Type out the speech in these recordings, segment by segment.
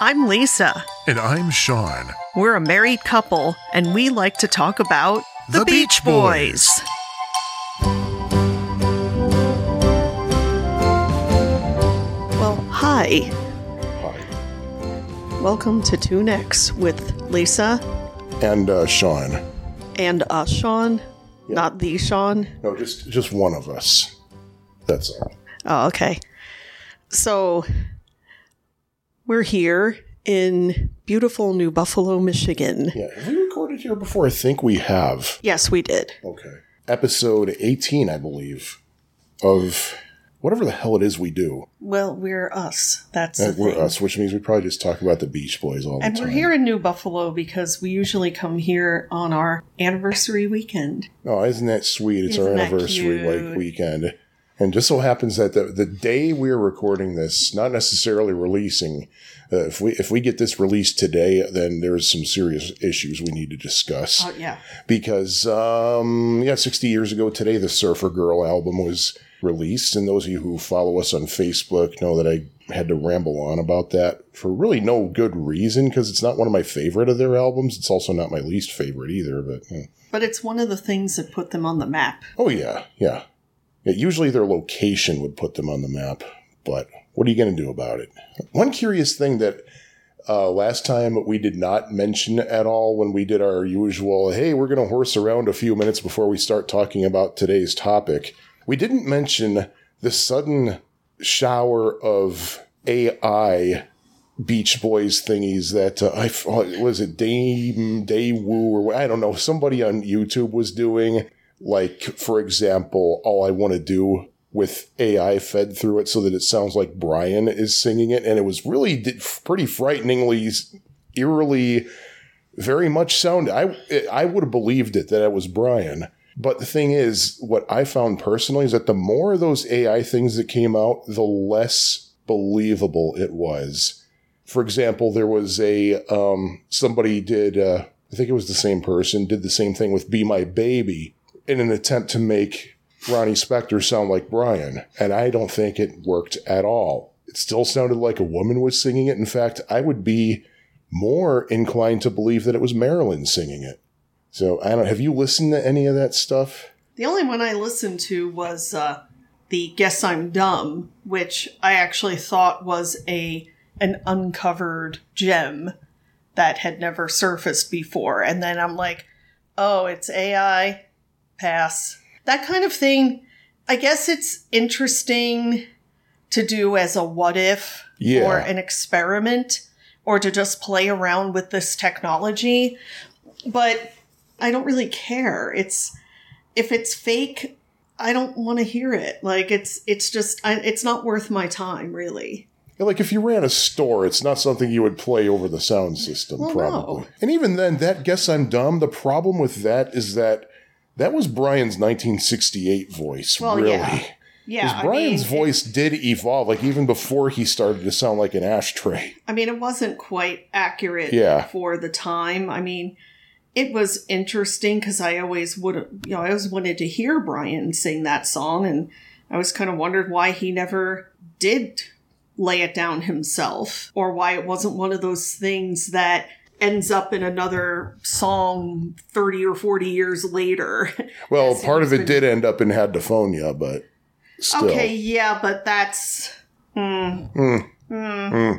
I'm Lisa. And I'm Sean. We're a married couple, and we like to talk about The Beach Boys. Well, hi. Hi. Welcome to Tune X with Lisa And uh, Sean. and us, Sean. Not the Sean. No, just just one of us. That's all. Oh, okay. So we're here in beautiful New Buffalo, Michigan. Yeah. Have we recorded here before? I think we have. Yes, we did. Okay. Episode 18, I believe, of whatever the hell it is we do. Well, we're us. That's Uh, the we're thing. us, which means we probably just talk about the Beach Boys all And the time. And we're here in New Buffalo because we usually come here on our anniversary weekend. Oh, isn't that sweet? It's our Isn't that anniversary like weekend. And just so happens that the, the day we're recording this, not necessarily releasing, uh, if we if we get this released today, then there's some serious issues we need to discuss. Oh, yeah. because um yeah 60 years ago today the surfer girl album was released and those of you who follow us on facebook know that i had to ramble on about that for really no good reason because it's not one of my favorite of their albums it's also not my least favorite either but eh. But it's one of the things that put them on the map. oh yeah yeah usually their location would put them on the map but what are you going to do about it one curious thing that uh, last time we did not mention at all when we did our usual, hey, we're going to horse around a few minutes before we start talking about today's topic. We didn't mention the sudden shower of AI Beach Boys thingies that uh, I was it Dame Day Woo or I don't know somebody on YouTube was doing. Like for example, all I want to do with AI fed through it so that it sounds like Brian is singing it, and it was really pretty frighteningly, eerily, very much sound. I I would have believed it that it was Brian. But the thing is, what I found personally is that the more of those AI things that came out, the less believable it was. For example, there was a um, somebody did uh, I think it was the same person did the same thing with "Be My Baby" in an attempt to make Ronnie Spector sound like Brian, and I don't think it worked at all. It still sounded like a woman was singing it. In fact, I would be more inclined to believe that it was Marilyn singing it. So I don't. Have you listened to any of that stuff? The only one I listened to was uh, the "Guess I'm Dumb," which I actually thought was a an uncovered gem that had never surfaced before, and then I'm like, "Oh, it's AI." Pass. That kind of thing. I guess it's interesting to do as a what if Yeah. or an experiment or to just play around with this technology, but I don't really care. It's if it's fake, I don't want to hear it. Like it's it's just I, it's not worth my time, really. Like if you ran a store, it's not something you would play over the sound system, Well, probably. no. And even then, that guess I'm dumb. The problem with that is that that was Brian's 1968 voice. Well, really. yeah. Yeah, Because Brian's voice did evolve, like even before he started to sound like an ashtray. I mean, it wasn't quite accurate Yeah. for the time. I mean, it was interesting because I always would, you know, I always wanted to hear Brian sing that song, and I was kind of wondered why he never did lay it down himself, or why it wasn't one of those things that ends up in another song 30 or 40 years later. Well, part of it did end up in Hadophonia, but still. Okay, yeah, but that's. Hmm. Hmm. Hmm.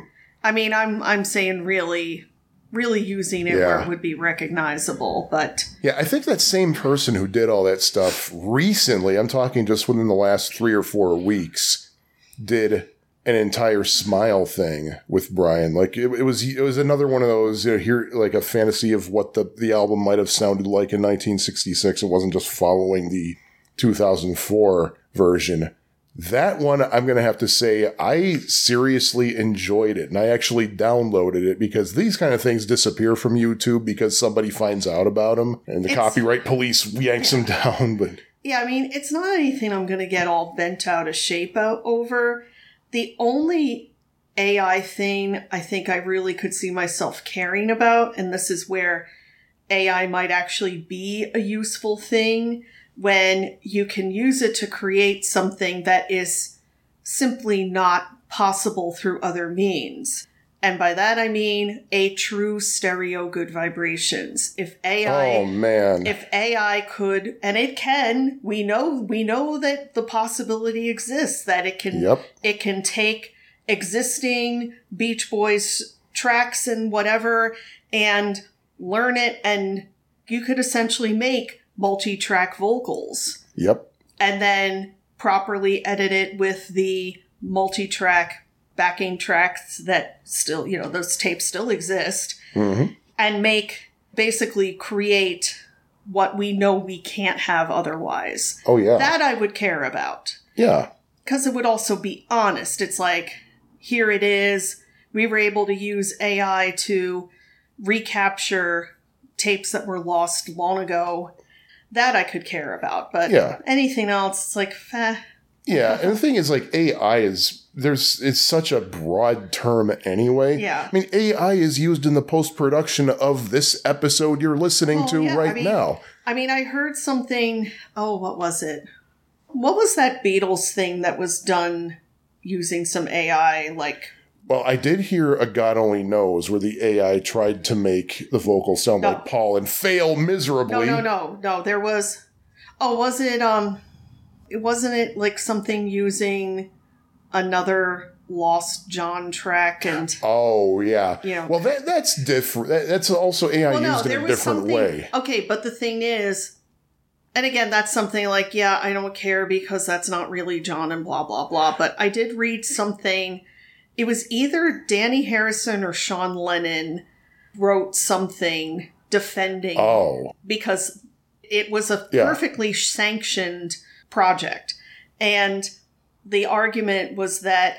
I mean, I'm I'm saying really, really using it where it would be recognizable, but Yeah, I think that same person who did all that stuff recently, I'm talking just within the last three or four weeks, did an entire smile thing with Brian. Like it, it was it was another one of those, you know, here like a fantasy of what the, the album might have sounded like in 1966. It wasn't just following the 2004 version. That one, I'm going to have to say, I seriously enjoyed it. And I actually downloaded it because these kind of things disappear from YouTube because somebody finds out about them and the It's- copyright police yanks them down. But yeah, I mean, it's not anything I'm going to get all bent out of shape out over. The only AI thing I think I really could see myself caring about, and this is where AI might actually be a useful thing when you can use it to create something that is simply not possible through other means. And by that I mean a true stereo good vibrations. If AI oh man. if AI could and it can, we know we know that the possibility exists that it can Yep. it can take existing Beach Boys tracks and whatever and learn it and you could essentially make multi-track vocals Yep. and then properly edit it with the multi-track backing tracks that still, you know, those tapes still exist hmm and make basically create what we know we can't have otherwise. Oh yeah. That I would care about yeah. because it would also be honest. It's like, here it is. We were able to use AI to recapture tapes that were lost long ago. That I could care about, but Yeah. anything else, it's like, eh. Yeah, and the thing is, like AI is there's it's such a broad term anyway. Yeah. I mean, AI is used in the post production of this episode you're listening Well, to yeah, I right mean- now. I mean, I heard something. Oh, what was it? What was that Beatles thing that was done using some AI? Like, Well, I did hear a God only knows where the AI tried to make the vocal sound No. like Paul and fail miserably. no, no, no, no. There was. Oh, was it? Um, it wasn't it like something using another lost John track and. Oh yeah. You know. Well, that that's different. That, that's also AI Well, no, used in a different way. Okay, but the thing is, and again, that's something like, yeah, I don't care because that's not really John and blah blah blah. But I did read something. It was either Dhani Harrison or Sean Lennon wrote something defending Oh, because it was a Yeah. perfectly sanctioned project. And the argument was that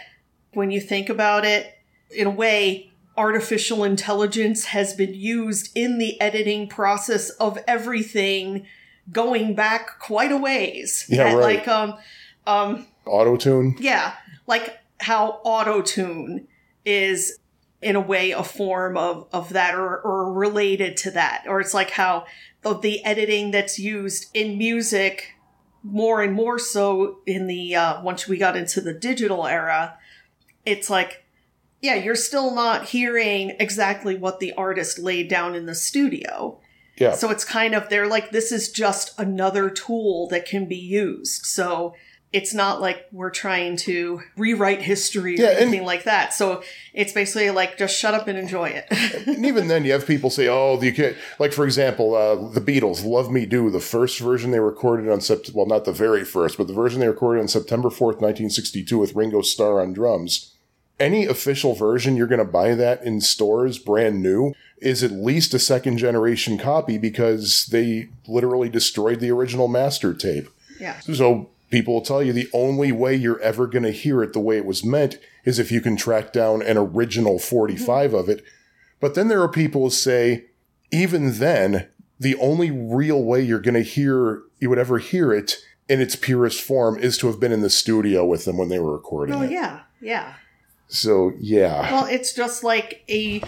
when you think about it, in a way, artificial intelligence has been used in the editing process of everything going back quite a ways. Yeah, And right. Like um um auto tune. yeah, like how auto tune is in a way a form of, of that or, or related to that. Or it's like how the, the editing that's used in music more and more so in the uh, once we got into the digital era, it's like yeah, you're still not hearing exactly what the artist laid down in the studio. Yeah. So it's kind of they're like this is just another tool that can be used. So it's not like we're trying to rewrite history or Yeah, anything like that. So it's basically like just shut up and enjoy it. and even then, you have people say, "Oh, you can't." Like for example, uh, the Beatles, "Love Me Do," the first version they recorded on Sept- well, not the very first, but the version they recorded on September fourth, nineteen sixty-two, with Ringo Starr on drums. Any official version you're going to buy that in stores, brand new, is at least a second generation copy because they literally destroyed the original master tape. yeah. So people will tell you the only way you're ever going to hear it the way it was meant is if you can track down an original 45 of it. But then there are people who say, even then, the only real way you're going to hear, you would ever hear it in its purest form is to have been in the studio with them when they were recording Oh it. yeah, yeah. So, yeah. Well, it's just like a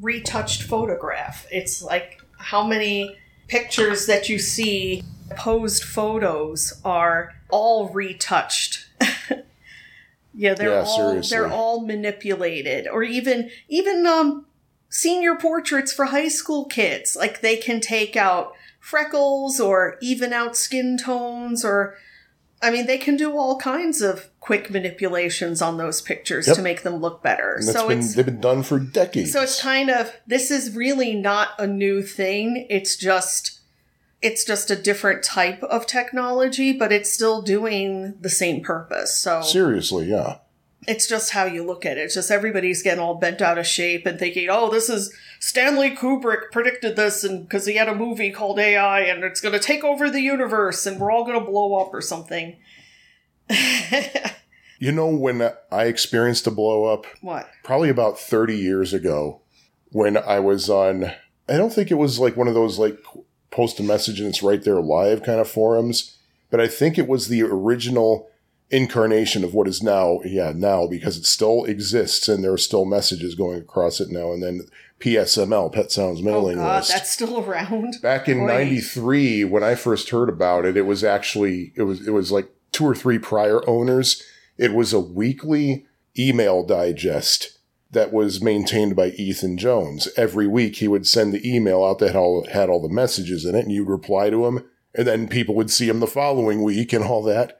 retouched photograph. It's like how many pictures that you see posed photos are all retouched. yeah, they're Yeah, all seriously. they're all manipulated or even even um senior portraits for high school kids. Like they can take out freckles or even out skin tones or I mean, they can do all kinds of quick manipulations on those pictures Yep. to make them look better. So been, it's they've been done for decades. so it's kind of this is really not a new thing. It's just it's just a different type of technology, but it's still doing the same purpose. So Seriously, yeah. it's just how you look at it. It's just everybody's getting all bent out of shape and thinking, "Oh, this is Stanley Kubrick predicted this, and because he had a movie called AI, and it's going to take over the universe, and we're all going to blow up or something." You know, when I experienced a blow up, what? probably about 30 years ago when I was on, I don't think it was like one of those like post a message and it's right there live kind of forums, but I think it was the original incarnation of what is now, yeah, now because it still exists and there are still messages going across it now and then PSML, Pet Sounds Mailing Oh Mailing God, List. that's still around. Back in Boy. 93 when I first heard about it, it was actually it was it was like two or three prior owners. It was a weekly email digest that was maintained by Ethan Jones. Every week he would send the email out that had all, the messages in it, and you'd reply to him, and then people would see him the following week and all that.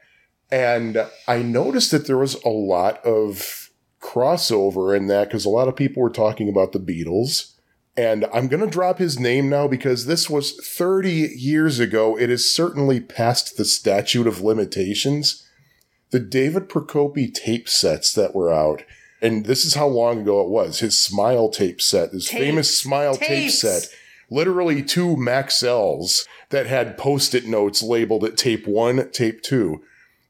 And I noticed that there was a lot of crossover in that because a lot of people were talking about the Beatles. And I'm going to drop his name now because this was 30 years ago. It is certainly past the statute of limitations. The David Prokopi tape sets that were out, and this is how long ago it was. His Smile tape set, his Tapes. famous Smile tape set, literally two Maxells that had post-it notes labeled at tape one, tape two.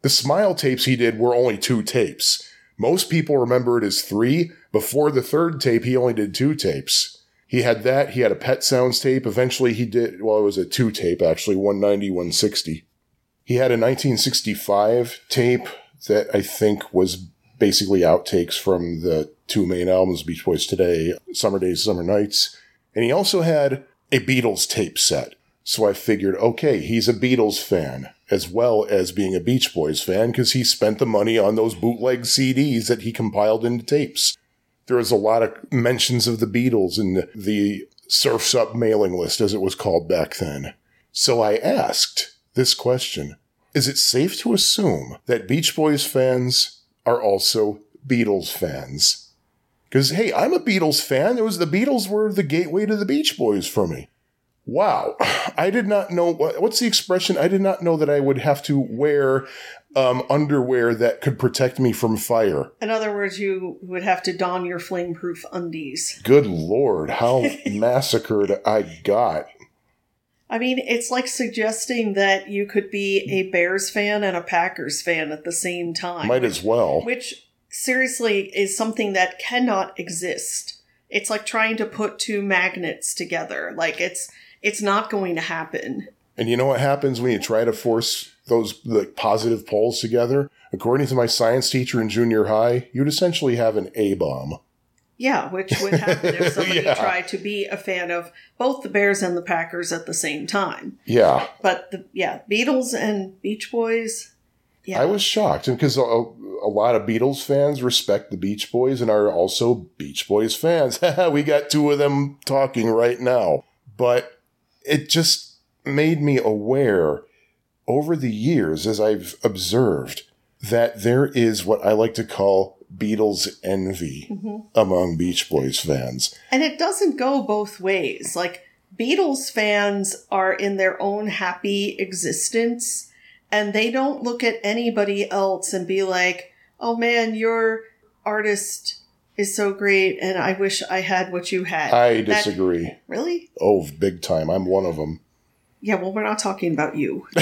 The Smile tapes he did were only two tapes. Most people remember it as three. Before the third tape, he only did two tapes. He had that. He had a Pet Sounds tape. Eventually, he did, well, it was a two tape, actually, 190, 160. He had a 1965 tape that I think was basically outtakes from the two main albums, Beach Boys Today, Summer Days, Summer Nights. And he also had a Beatles tape set. So I figured, okay, he's a Beatles fan as well as being a Beach Boys fan because he spent the money on those bootleg CDs that he compiled into tapes. There was a lot of mentions of the Beatles in the, Surf's Up mailing list, as it was called back then. So I asked this question Is it safe to assume that Beach Boys fans are also Beatles fans? Because, hey, I'm a Beatles fan. It was the Beatles were the gateway to the Beach Boys for me. Wow. I did not know. What's the expression? I did not know that I would have to wear um, underwear that could protect me from fire. In other words, you would have to don your flame-proof undies. Good Lord, how massacred I got. I mean, it's like suggesting that you could be a Bears fan and a Packers fan at the same time. Might as well. which seriously is something that cannot exist. It's like trying to put two magnets together. Like it's it's not going to happen. And you know what happens when you try to force those like positive poles together? According to my science teacher in junior high, you'd essentially have an A bomb. Yeah, which would happen if somebody Yeah. tried to be a fan of both the Bears and the Packers at the same time. Yeah, But the yeah, Beatles and Beach Boys. Yeah. I was shocked because a, a lot of Beatles fans respect the Beach Boys and are also Beach Boys fans. we got two of them talking right now. But it just made me aware over the years, as I've observed, that there is what I like to call Beatles envy mm-hmm. among Beach Boys fans. And it doesn't go both ways. Like, Beatles fans are in their own happy existence, and they don't look at anybody else and be like, oh man, your artist is so great, and I wish I had what you had. I That- disagree. really? Oh, big time. I'm one of them. Yeah, well, we're not talking about you.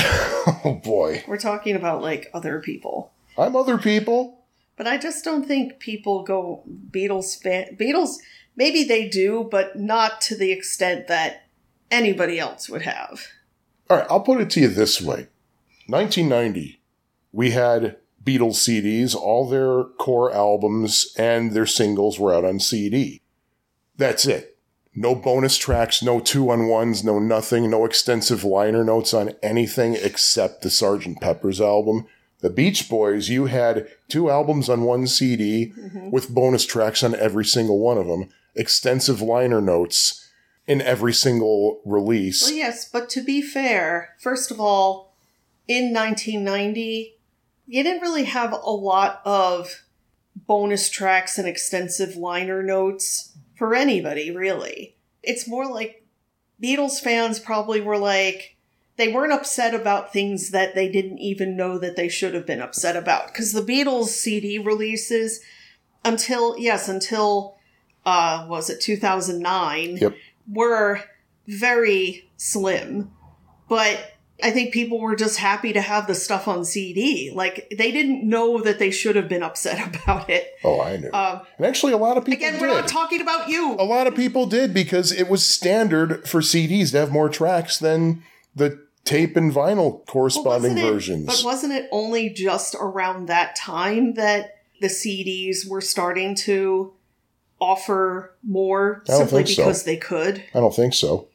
Oh boy. we're talking about, like, other people. I'm other people. But I just don't think people go Beatles fan. Beatles, maybe they do, but not to the extent that anybody else would have. All right, I'll put it to you this way 1990, we had Beatles CDs, all their core albums and their singles were out on CD. That's it. No bonus tracks, no two on ones, no nothing, no extensive liner notes on anything except the Sgt. Pepper's album. The Beach Boys, you had two albums on one CD mm-hmm. with bonus tracks on every single one of them, extensive liner notes in every single release. Well, yes, but to be fair, first of all, in 1990, you didn't really have a lot of bonus tracks and extensive liner notes for anybody, really. It's more like Beatles fans probably were like, they weren't upset about things that they didn't even know that they should have been upset about. Because the Beatles CD releases, until, yes, until, uh, was it 2009? Yep. were very slim, but I think people were just happy to have the stuff on CD. Like they didn't know that they should have been upset about it. Oh, I knew. Um, and actually, a lot of people again, did. we're not talking about you. a lot of people did because it was standard for CDs to have more tracks than the tape and vinyl corresponding it- versions. But wasn't it only just around that time that the CDs were starting to offer more simply think so. because they could? I don't think so.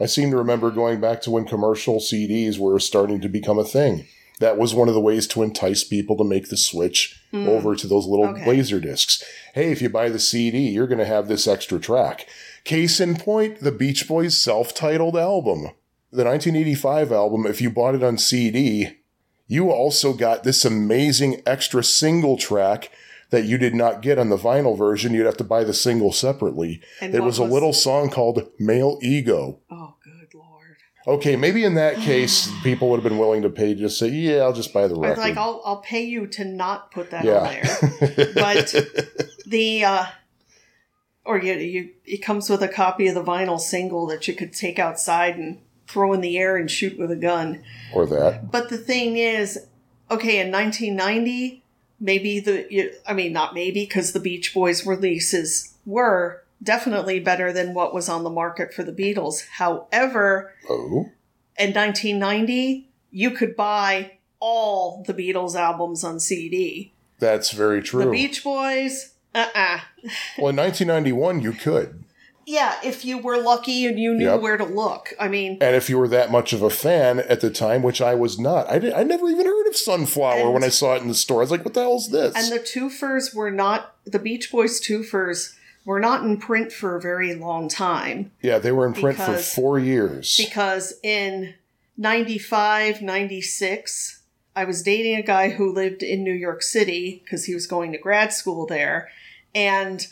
I seem to remember going back to when commercial CDs were starting to become a thing. That was one of the ways to entice people to make the switch hmm. over to those little Okay. laser discs. Hey, if you buy the CD, you're going to have this extra track. Case in point, the Beach Boys self titled album. The 1985 album, if you bought it on CD, you also got this amazing extra single track that you did not get on the vinyl version. You'd have to buy the single separately. And it what was a little song called Male Ego. Oh, good lord! Okay, maybe in that case, people would have been willing to pay just say, yeah, I'll just buy the record. like, I'll I'll pay you to not put that on there. But the uh, or you you it comes with a copy of the vinyl single that you could take outside and throw in the air and shoot with a gun. or that. But the thing is, okay, in 1990, maybe the, I mean, not maybe, because the Beach Boys releases were definitely better than what was on the market for the Beatles. However, Oh, in 1990, you could buy all the Beatles albums on CD. that's very true. The Beach Boys, uh uh well, in 1991, you could. Yeah, if you were lucky and you knew Yep. where to look. I mean, And if you were that much of a fan at the time, which I was not, I, did, I never even heard of Sunflower when I saw it in the store. I was like, what the hell's this? And the twofers were not the Beach Boys twofers were not in print for a very long time yeah, they were in print for four years. because in 95, 96, I was dating a guy who lived in New York City because he was going to grad school there. And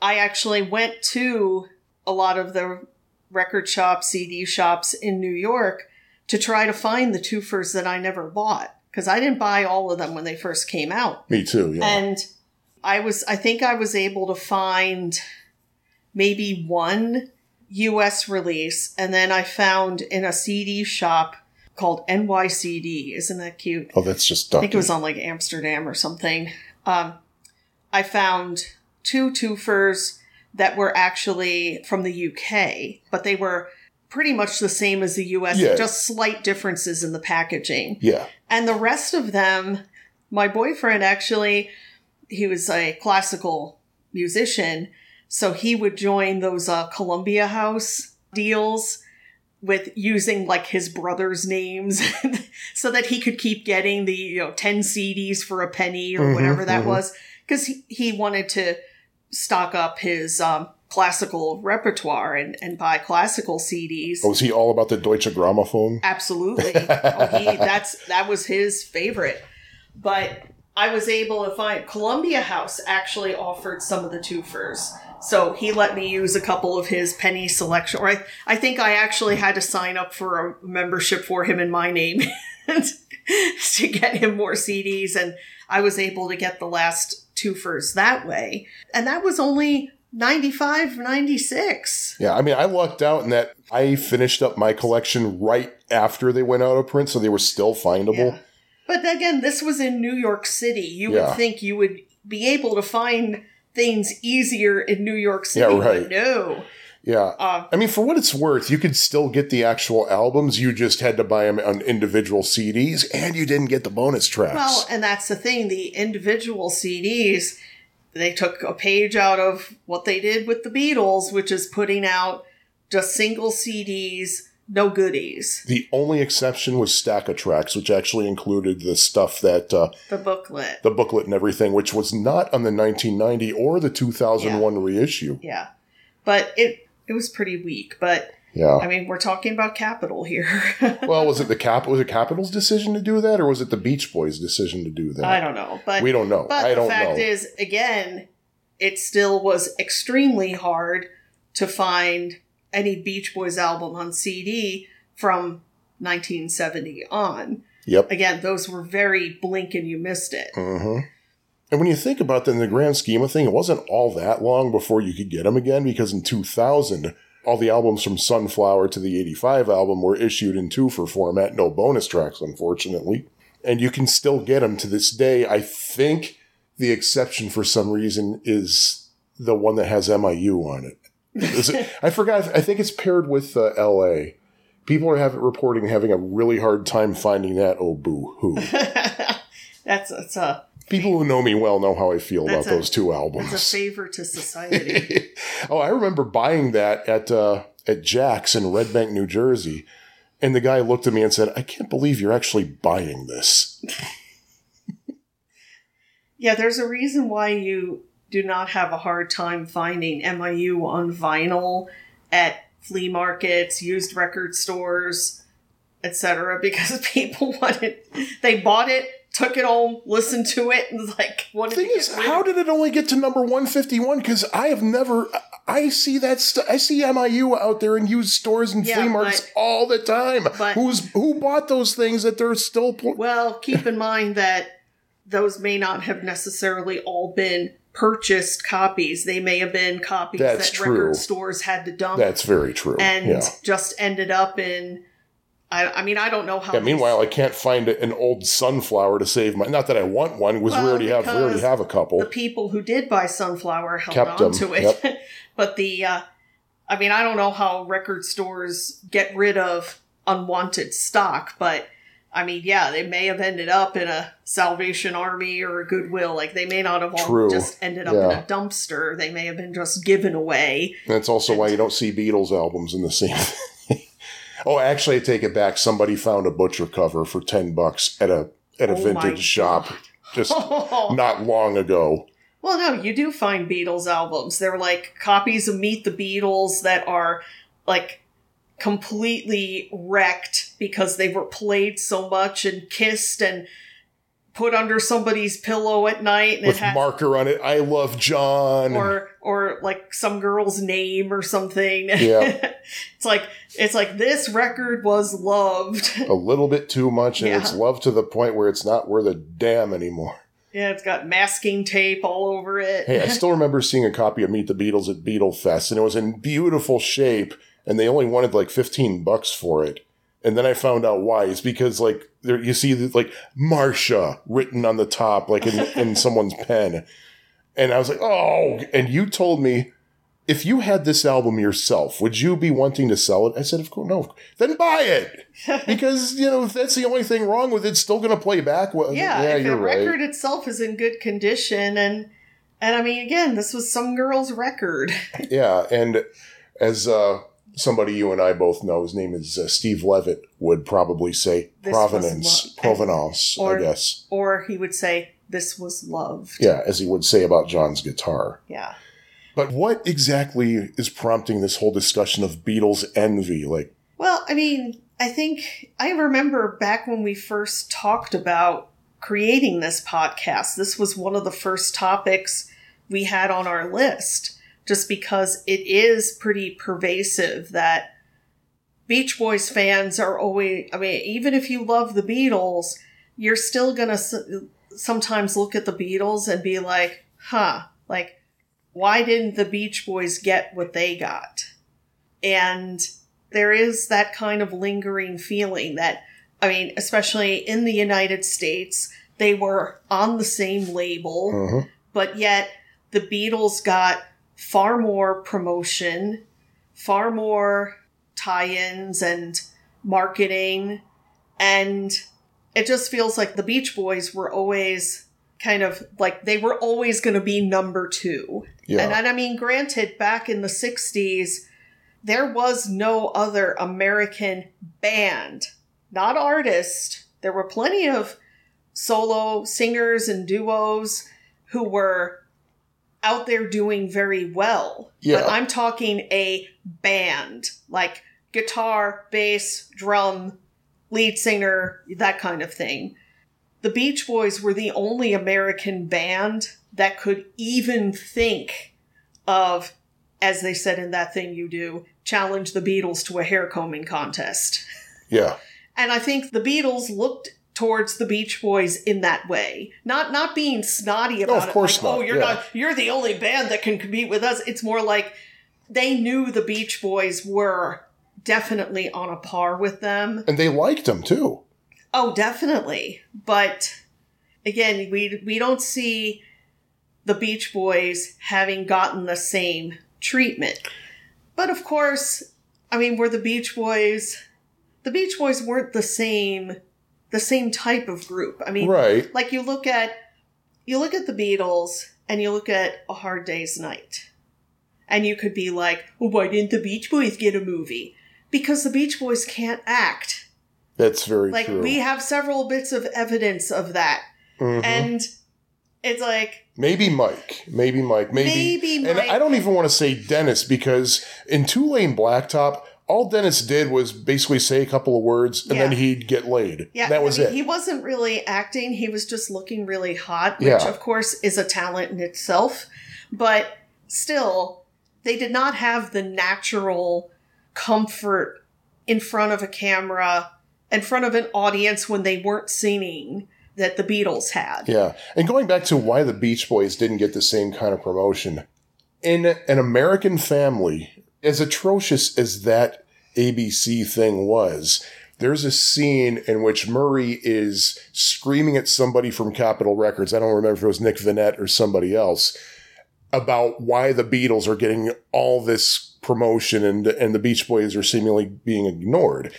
I actually went to a lot of the record shops, CD shops in New York to try to find the twofers that I never bought because I didn't buy all of them when they first came out. Me too, yeah. And I was, I think I was able to find maybe one US release. And then I found in a CD shop called NYCD. Isn't that cute? oh, that's just I think it was on like Amsterdam or something. Um, I found two twofers that were actually from the UK, but they were pretty much the same as the US, Yeah. just slight differences in the packaging. Yeah. And the rest of them, my boyfriend actually, he was a classical musician, so he would join those uh, Columbia House deals with using like his brother's names so that he could keep getting the you know 10 CDs for a penny or Mhm, whatever that mhm. was because he, he wanted to stock up his um, classical repertoire and, and buy classical CDs. Oh, Was he all about the Deutsche Grammophon? Absolutely. oh, he that's that was his favorite. But I was able to find Columbia House actually offered some of the twofers. So he let me use a couple of his penny selection. Or I, I think I actually had to sign up for a membership for him in my name to get him more CDs. And I was able to get the last twofers that way. And that was only 95, 96. Yeah, I mean, I lucked out in that I finished up my collection right after they went out of print, so they were still findable. Yeah. But again, this was in New York City. You Yeah. would think you would be able to find things easier in New York City. Yeah, right. no. Yeah. Uh, I mean, for what it's worth, you could still get the actual albums. You just had to buy them on individual CDs, and you didn't get the bonus tracks. Well, and that's the thing. The individual CDs, they took a page out of what they did with the Beatles, which is putting out just single CDs, no goodies. the only exception was Stack of Tracks, which actually included the stuff that uh, The booklet. the booklet and everything, which was not on the 1990 or the 2001 reissue. Yeah. But it it was pretty weak. But Yeah. I mean, we're talking about Capitol here. well, was it the cap? Was it Capitol's decision to do that, or was it the Beach Boys' decision to do that? I don't know. But We don't know. But I the don't fact know. is, again, it still was extremely hard to find any Beach Boys album on CD from 1970 on. Yep. Again, those were very blink and you missed it. hmm And when you think about that in the grand scheme of thing, it wasn't all that long before you could get them again because in 2000, all the albums from Sunflower to the 85 album were issued in two for format, no bonus tracks, unfortunately. And you can still get them to this day. I think the exception for some reason is the one that has MIU on it. It I forgot. I think it's paired with uh, LA. People are having, reporting having a really hard time finding that. Oh, boo hoo. that's that's a People who know me well know how I feel That's about a- those two albums. It's a favor to society. oh, I remember buying that at uh, at Jack's in Red Bank, New Jersey, And the guy looked at me and said, I can't believe you're actually buying this. Yeah, there's a reason why you do not have a hard time finding MIU on vinyl at flea markets, used record stores, etc. Because people wanted, they bought it, took it home, listened to it, and was like wanted thing to is, how did it only get to number 151? Because I have never, I see that, st- I see MIU out there in used stores and Yeah, flea markets but- all the time. but- Who's Who bought those things that they're still, pl- Well, keep in mind that those may not have necessarily all been purchased copies. They may have been copies That's that true. record stores had to dump that's very true. and yeah. just ended up in. I, I mean, I don't know how. Yeah, meanwhile, I can't find an old sunflower to save my. Not that I want one, because we Well, already have we already have a couple. the people who did buy sunflower held Kept on them, to it. but the, uh, I mean, I don't know how record stores get rid of unwanted stock, but I mean, yeah, they may have ended up in a Salvation Army or a Goodwill. Like they may not have all True. just ended up in a dumpster. They may have been just given away. That's also why you don't see Beatles albums in the same. Oh, actually, I take it back. Somebody found a butcher cover for ten bucks at a at a Oh vintage shop just not long ago. Well, no, you do find Beatles albums. They're like copies of Meet the Beatles that are like completely wrecked because they were played so much and kissed and put under somebody's pillow at night and with it has a marker on it. I love John. or or like some girl's name or something. Yeah. it's like it's like this record was loved. a little bit too much, and Yeah. it's loved to the point where it's not worth a damn anymore. yeah, it's got masking tape all over it. Hey, I still remember seeing a copy of Meet the Beatles at Beatle Fest, and it was in beautiful shape, and they only wanted like fifteen bucks for it. And then I found out why. It's because like there you see like Marsha written on the top, like in, in someone's pen. And I was like, oh, and you told me if you had this album yourself, would you be wanting to sell it? I said, of course, no. Then buy it. Because, you know, if that's the only thing wrong with it, it's still going to play back. Well, yeah, yeah, if you're the right. record itself is in good condition and and I mean again, this was some girl's record. Yeah, and as uh, somebody you and I both know, his name is uh, Steve Levitt, would probably say This provenance, provenance, or- I guess. or he would say this was loved. Yeah, as he would say about John's guitar. Yeah. But what exactly is prompting this whole discussion of Beatles envy? Like, Well, I mean, I think I remember back when we first talked about creating this podcast, this was one of the first topics we had on our list, just because it is pretty pervasive that Beach Boys fans are always, I mean, even if you love the Beatles, you're still going to sometimes look at the Beatles and be like, huh, like, why didn't the Beach Boys get what they got? And there is that kind of lingering feeling that, I mean, especially in the United States, they were on the same label, mhm. but yet the Beatles got far more promotion, far more tie ins and marketing, and it just feels like the Beach Boys were always kind of like they were always going to be number two. yeah, And, and I mean, granted, back in the 60s, there was no other American band, not artist. There were plenty of solo singers and duos who were out there doing very well. Yeah. But I'm talking a band, like guitar, bass, drum, lead singer, that kind of thing. The Beach Boys were the only American band that could even think of, as they said in that thing you do, challenge the Beatles to a hair combing contest. yeah, And I think the Beatles looked towards the Beach Boys in that way. Not not being snotty about of it. course like, oh, not, you're yeah. not you're the only band that can compete with us. It's more like they knew the Beach Boys were definitely on a par with them. and they liked them too. Oh, definitely. But again, we we don't see the Beach Boys having gotten the same treatment. But of course, I mean, were the Beach Boys the Beach Boys weren't the same the same type of group. I mean, Right. like you look at you look at the Beatles and you look at A Hard Day's Night. And you could be like, well, why didn't the Beach Boys get a movie? because the Beach Boys can't act. That's very Like true. we have several bits of evidence of that. Mhm. And it's like maybe Mike. Maybe Mike. Maybe. Maybe and I don't even want to say Dennis because in Two Lane Blacktop, all Dennis did was basically say a couple of words and Yeah. then he'd get laid. yeah, that was I mean, it. He wasn't really acting, he was just looking really hot, which Yeah. of course is a talent in itself. But still, they did not have the natural comfort in front of a camera, in front of an audience when they weren't singing that the Beatles had. Yeah. And going back to why the Beach Boys didn't get the same kind of promotion, in an American family, as atrocious as that ABC thing was, there's a scene in which Murray is screaming at somebody from Capitol Records. I don't remember if it was Nick Venet or somebody else about why the Beatles are getting all this promotion and and the Beach Boys are seemingly being ignored.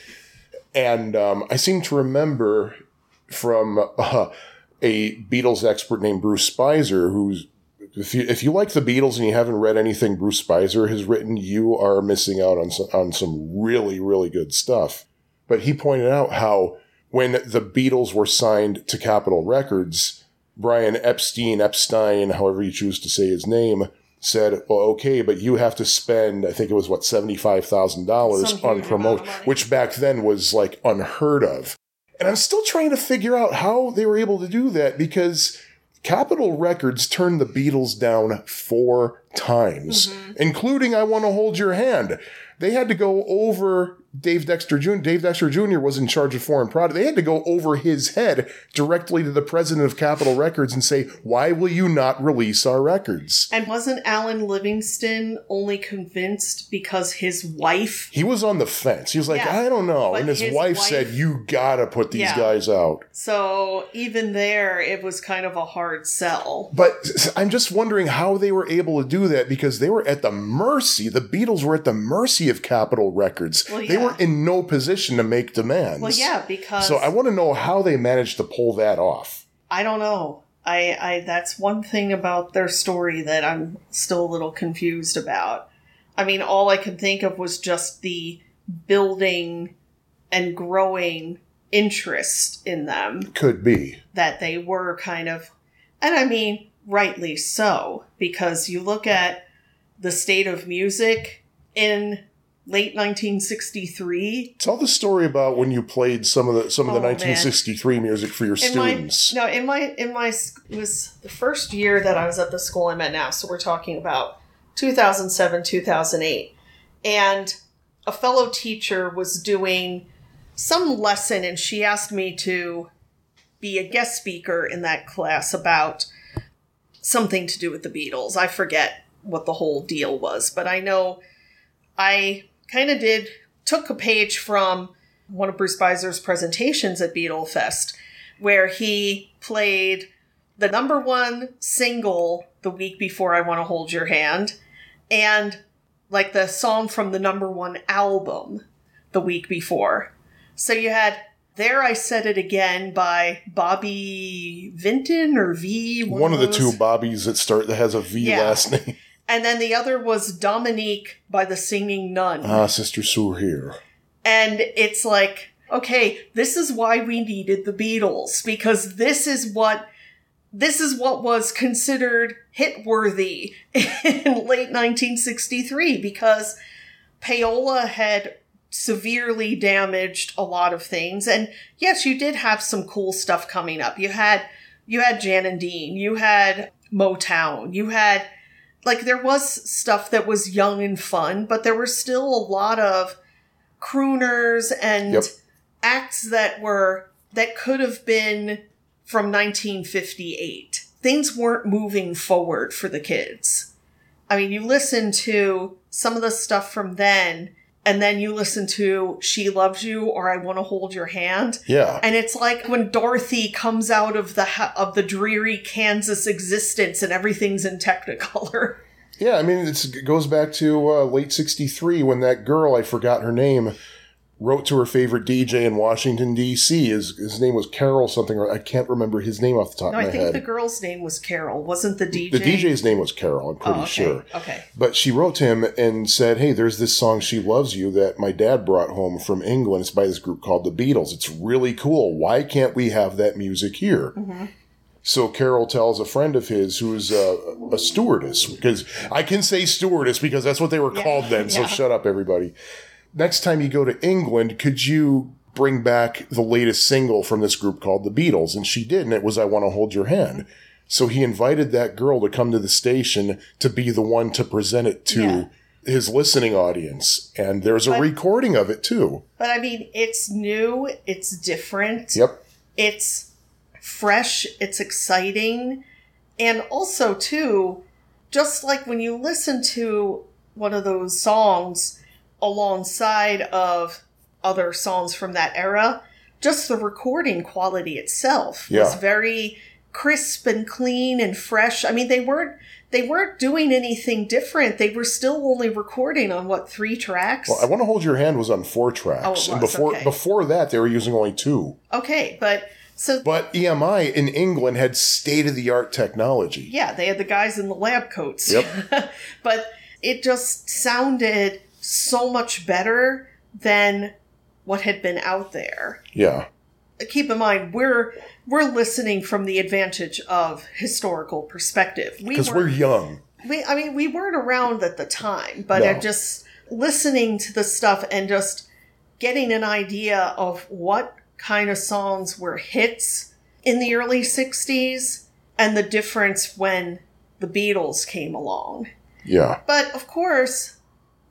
And um, I seem to remember from uh, a Beatles expert named Bruce Spizer, who's if you if you like the Beatles and you haven't read anything Bruce Spizer has written, you are missing out on some, on some really really good stuff. But he pointed out how when the Beatles were signed to Capitol Records, Brian Epstein, Epstein, however you choose to say his name, said, "Well, okay, but you have to spend, I think it was what seventy five thousand dollars on promotion, which back then was like unheard of." And I'm still trying to figure out how they were able to do that because Capitol Records turned the Beatles down four times, Mm-hmm. including "I Want to Hold Your Hand." They had to go over Dave Dexter Jr. Dave Dexter Jr. was in charge of foreign product. They had to go over his head directly to the president of Capitol Records and say, "Why will you not release our records?" And wasn't Alan Livingston only convinced because his wife He was on the fence. He was like, Yeah, "I don't know," and his, his wife, wife- said, "You gotta put these Yeah. guys out." So even there, it was kind of a hard sell. But I'm just wondering how they were able to do that because they were at the mercy. The Beatles were at the mercy of Capitol Records. Well, They yeah. Were in no position to make demands. Well, yeah, because So I want to know how they managed to pull that off. I don't know. I, I that's one thing about their story that I'm still a little confused about. I mean, all I could think of was just the building and growing interest in them Could be. that they were kind of and I mean rightly so because you look at the state of music in late 1963 Tell the story about when you played some of the some of the Oh, man. 1963 music for your in my students. no in my in my it was the first year that I was at the school I'm at now so we're talking about 2007 2008 and a fellow teacher was doing some lesson and she asked me to be a guest speaker in that class about something to do with the Beatles I forget what the whole deal was but I know I kind of did took a page from one of Bruce Spizer's presentations at Beatle Fest, where he played the number one single the week before I Want to Hold Your Hand, and like the song from the number one album the week before. So you had There I Said It Again by Bobby Vinton or V. One of the two Bobbies that start that has a V Yeah. last name. And then the other was Dominique by the Singing Nun. Ah, Sister Sourire. And it's like, okay, this is why we needed the Beatles because this is what this is what was considered hit worthy in late 1963 because payola had severely damaged a lot of things and yes you did have some cool stuff coming up you had you had jan and dean you had motown you had like there was stuff that was young and fun but there were still a lot of crooners and Yep. acts that were that could have been from 1958 things weren't moving forward for the kids i mean you listen to some of the stuff from then and then you listen to she loves you or i want to hold your hand Yeah. and it's like when Dorothy comes out of the of the dreary Kansas existence and everything's in Technicolor. Yeah, I mean, it's, it goes back to uh, late 63 when that girl, I forgot her name, wrote to her favorite DJ in Washington D.C. His his name was Carol something. or I can't remember his name off the top No, of my head. I think head. the girl's name was Carol. Wasn't the DJ? The DJ's name was Carol, I'm pretty Oh, okay. sure. Okay. But she wrote to him and said, Hey, there's this song, She Loves You, that my dad brought home from England. It's by this group called the Beatles. It's really cool. Why can't we have that music here? Mm-hmm. So Carol tells a friend of his who's a, a stewardess, because I can say stewardess because that's what they were Yeah, called then. So yeah. shut up, everybody. Next time you go to England, could you bring back the latest single from this group called the Beatles? And she did, and it was I Want to Hold Your Hand. So he invited that girl to come to the station to be the one to present it to Yeah. his listening audience. And there's a But- recording of it too. But I mean, it's new. It's different. Yep. It's fresh. It's exciting. And also, too, just like when you listen to one of those songs alongside of other songs from that era, just the recording quality itself was very crisp and clean and fresh. I mean, they weren't they weren't doing anything different. They were still only recording on what three tracks. Well, I Want to Hold Your Hand was on four tracks. Oh, it and before okay. before that, they were using only two. okay, but so But EMI in England had state of the art technology. yeah, they had the guys in the lab coats. Yep. but it just sounded so much better than what had been out there. Yeah. Keep in mind, we're we're listening from the advantage of historical perspective. We Because we're young. we I mean we weren't around at the time, but No. just listening to the stuff and just getting an idea of what kind of songs were hits in the early 60s and the difference when the Beatles came along. Yeah. But of course,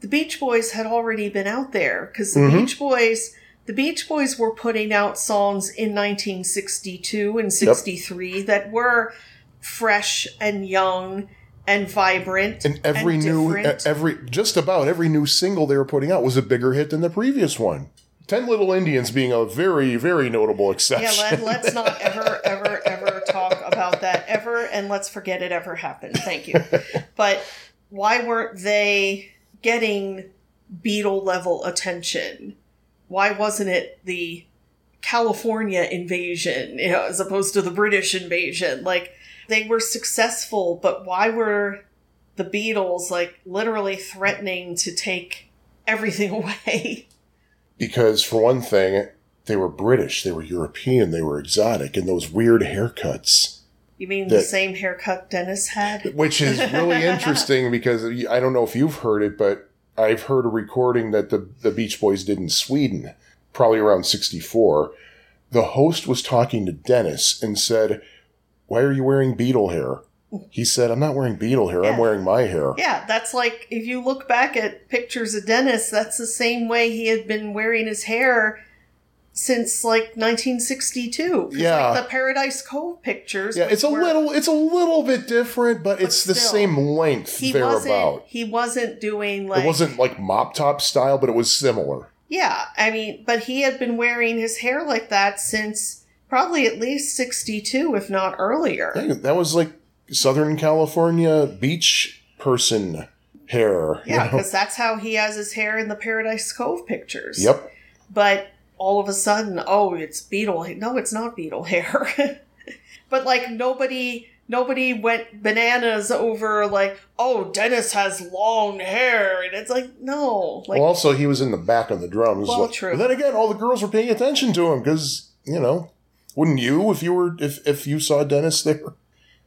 the Beach Boys had already been out there because the Mhm. Beach Boys the Beach Boys were putting out songs in 1962 and 63 that were fresh and young and vibrant And every new, e- every just about every new single they were putting out was a bigger hit than the previous one. Ten Little Indians being a very, very notable yeah, exception. let, let's not ever, ever, ever talk about that ever, and let's forget it ever happened. Thank you. But why weren't they getting Beatle level attention? Why wasn't it the California invasion, you know, as opposed to the British invasion? Like they were successful, but why were the Beatles like literally threatening to take everything away? because for one thing, they were British, they were European, they were exotic, and those weird haircuts. You mean the same haircut Dennis had? Which is really interesting because I don't know if you've heard it, but I've heard a recording that the, the Beach Boys did in Sweden, probably around 64. The host was talking to Dennis and said, Why are you wearing beetle hair? He said, I'm not wearing beetle hair, I'm wearing my hair. Yeah, that's like if you look back at pictures of Dennis, that's the same way he had been wearing his hair since like 1962. Yeah. like the Paradise Cove pictures. Yeah, it's a were- little it's a little bit different, but, it's the same length He wasn't. thereabout. He wasn't doing like. It wasn't like mop top style, but it was similar. Yeah, I mean, but he had been wearing his hair like that since probably at least 62, if not earlier. Hey, that was like Southern California beach person hair. you Yeah, know? because that's how he has his hair in the Paradise Cove pictures. Yep. but all of a sudden, oh, it's beetle. No, it's not beetle hair. but like nobody, nobody went bananas over like, oh, Dennis has long hair, and it's like, no, like, well, also he was in the back of the drums. Well, true. But then again, all the girls were paying attention to him because you know, wouldn't you if you were if if you saw Dennis there?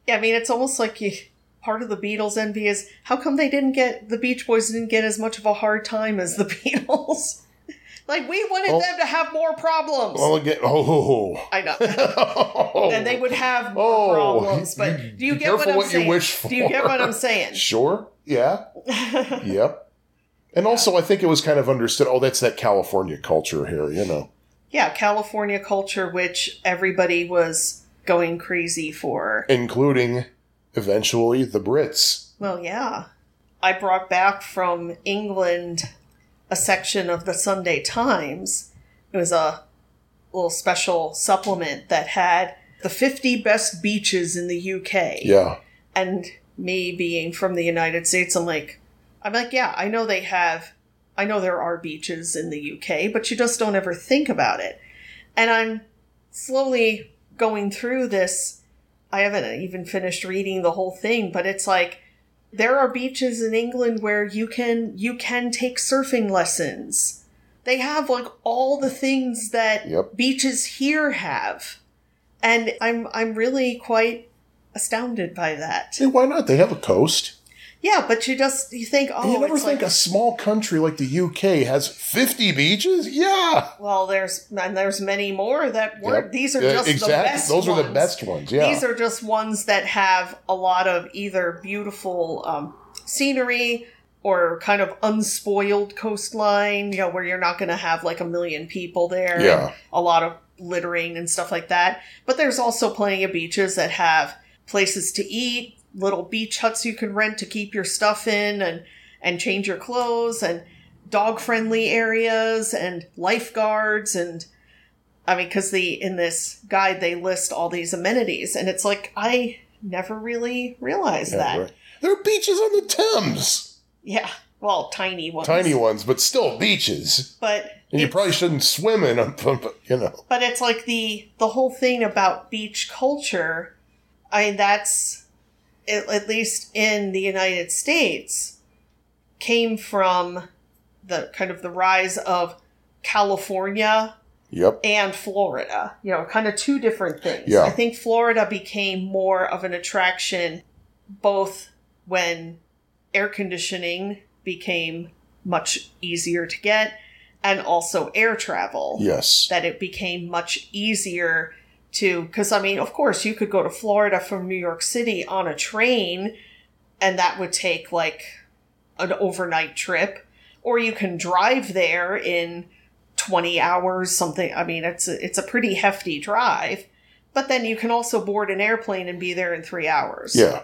yeah, I mean, it's almost like you. Part of the Beatles' envy is how come they didn't get the Beach Boys didn't get as much of a hard time as the Beatles. Like we wanted Well- them to have more problems. Well, again, oh, I know. Oh. and they would have more Oh, problems. But you- do you get what I'm what you saying? wish Do you get what I'm saying? Sure. Yeah. yep. And also, I think it was kind of understood. Oh, that's that California culture here, you know. yeah, California culture, which everybody was going crazy for. including eventually the Brits. Well, yeah. I brought back from England a section of the Sunday Times. It was a little special supplement that had the 50 best beaches in the UK. Yeah. And me being from the United States, I'm like, I'm like, yeah, I know they have I know there are beaches in the UK, but you just don't ever think about it. And I'm slowly going through this. I haven't even finished reading the whole thing, but it's like there are beaches in England where you can you can take surfing lessons. They have like all the things that Yep. beaches here have. And I'm I'm really quite astounded by that. Hey, why not? They have a coast. Yeah, but you just you think, oh, And you never think like, a small country like the UK has 50 beaches? Yeah. well, there's and there's many more that were. Yep. These are Yeah, just the exactly. best. Those are the ones. best ones. Yeah. These are just ones that have a lot of either beautiful um, scenery or kind of unspoiled coastline. You know, where you're not going to have like a million people there. Yeah. a lot of littering and stuff like that. But there's also plenty of beaches that have places to eat, little beach huts you can rent to keep your stuff in and and change your clothes and dog friendly areas and lifeguards and I mean cuz the in this guide they list all these amenities and it's like I never really realized Yeah, that. There are beaches on the Thames. Yeah. Well, tiny ones. Tiny ones, but still beaches. But And you probably shouldn't swim in them, you know. But it's like the the whole thing about beach culture. I mean, that's at, at least in the United States came from the kind of the rise of California Yep. and Florida. You know, kind of two different things. Yeah. I think Florida became more of an attraction both when air conditioning became much easier to get and also air travel Yes. that it became much easier to because i mean of course you could go to florida from new york city on a train and that would take like an overnight trip or you can drive there in 20 hours something i mean it's a, it's a pretty hefty drive but then you can also board an airplane and be there in three hours Yeah.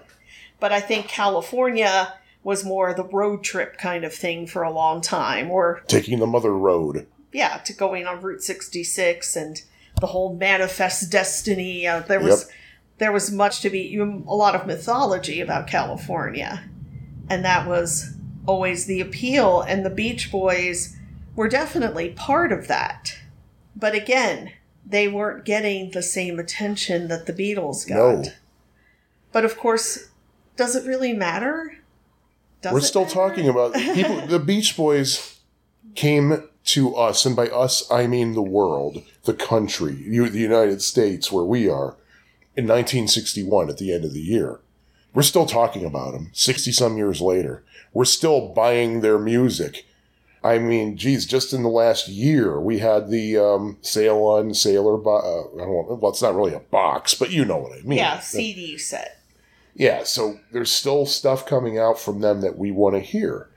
but I think California was more the road trip kind of thing for a long time, or Taking the mother road. yeah, to going on Route 66 and the whole manifest destiny. Uh, there was Yep. there was much to be a lot of mythology about California, and that was always the appeal. And the Beach Boys were definitely part of that, but again, they weren't getting the same attention that the Beatles got. No. But of course, does it really matter? Does We're still matter? talking about people. The Beach Boys came to us, and by us I mean the world, the country, the United States, where we are, in 1961 at the end of the year. We're still talking about them 60 some years later. We're still buying their music. I mean, geez, just in the last year, we had the um, Sail On Sailor. Bo- uh, I don't know, well, it's not really a box, but you know what I mean. Yeah, CD set. Yeah, so there's still stuff coming out from them that we want to hear.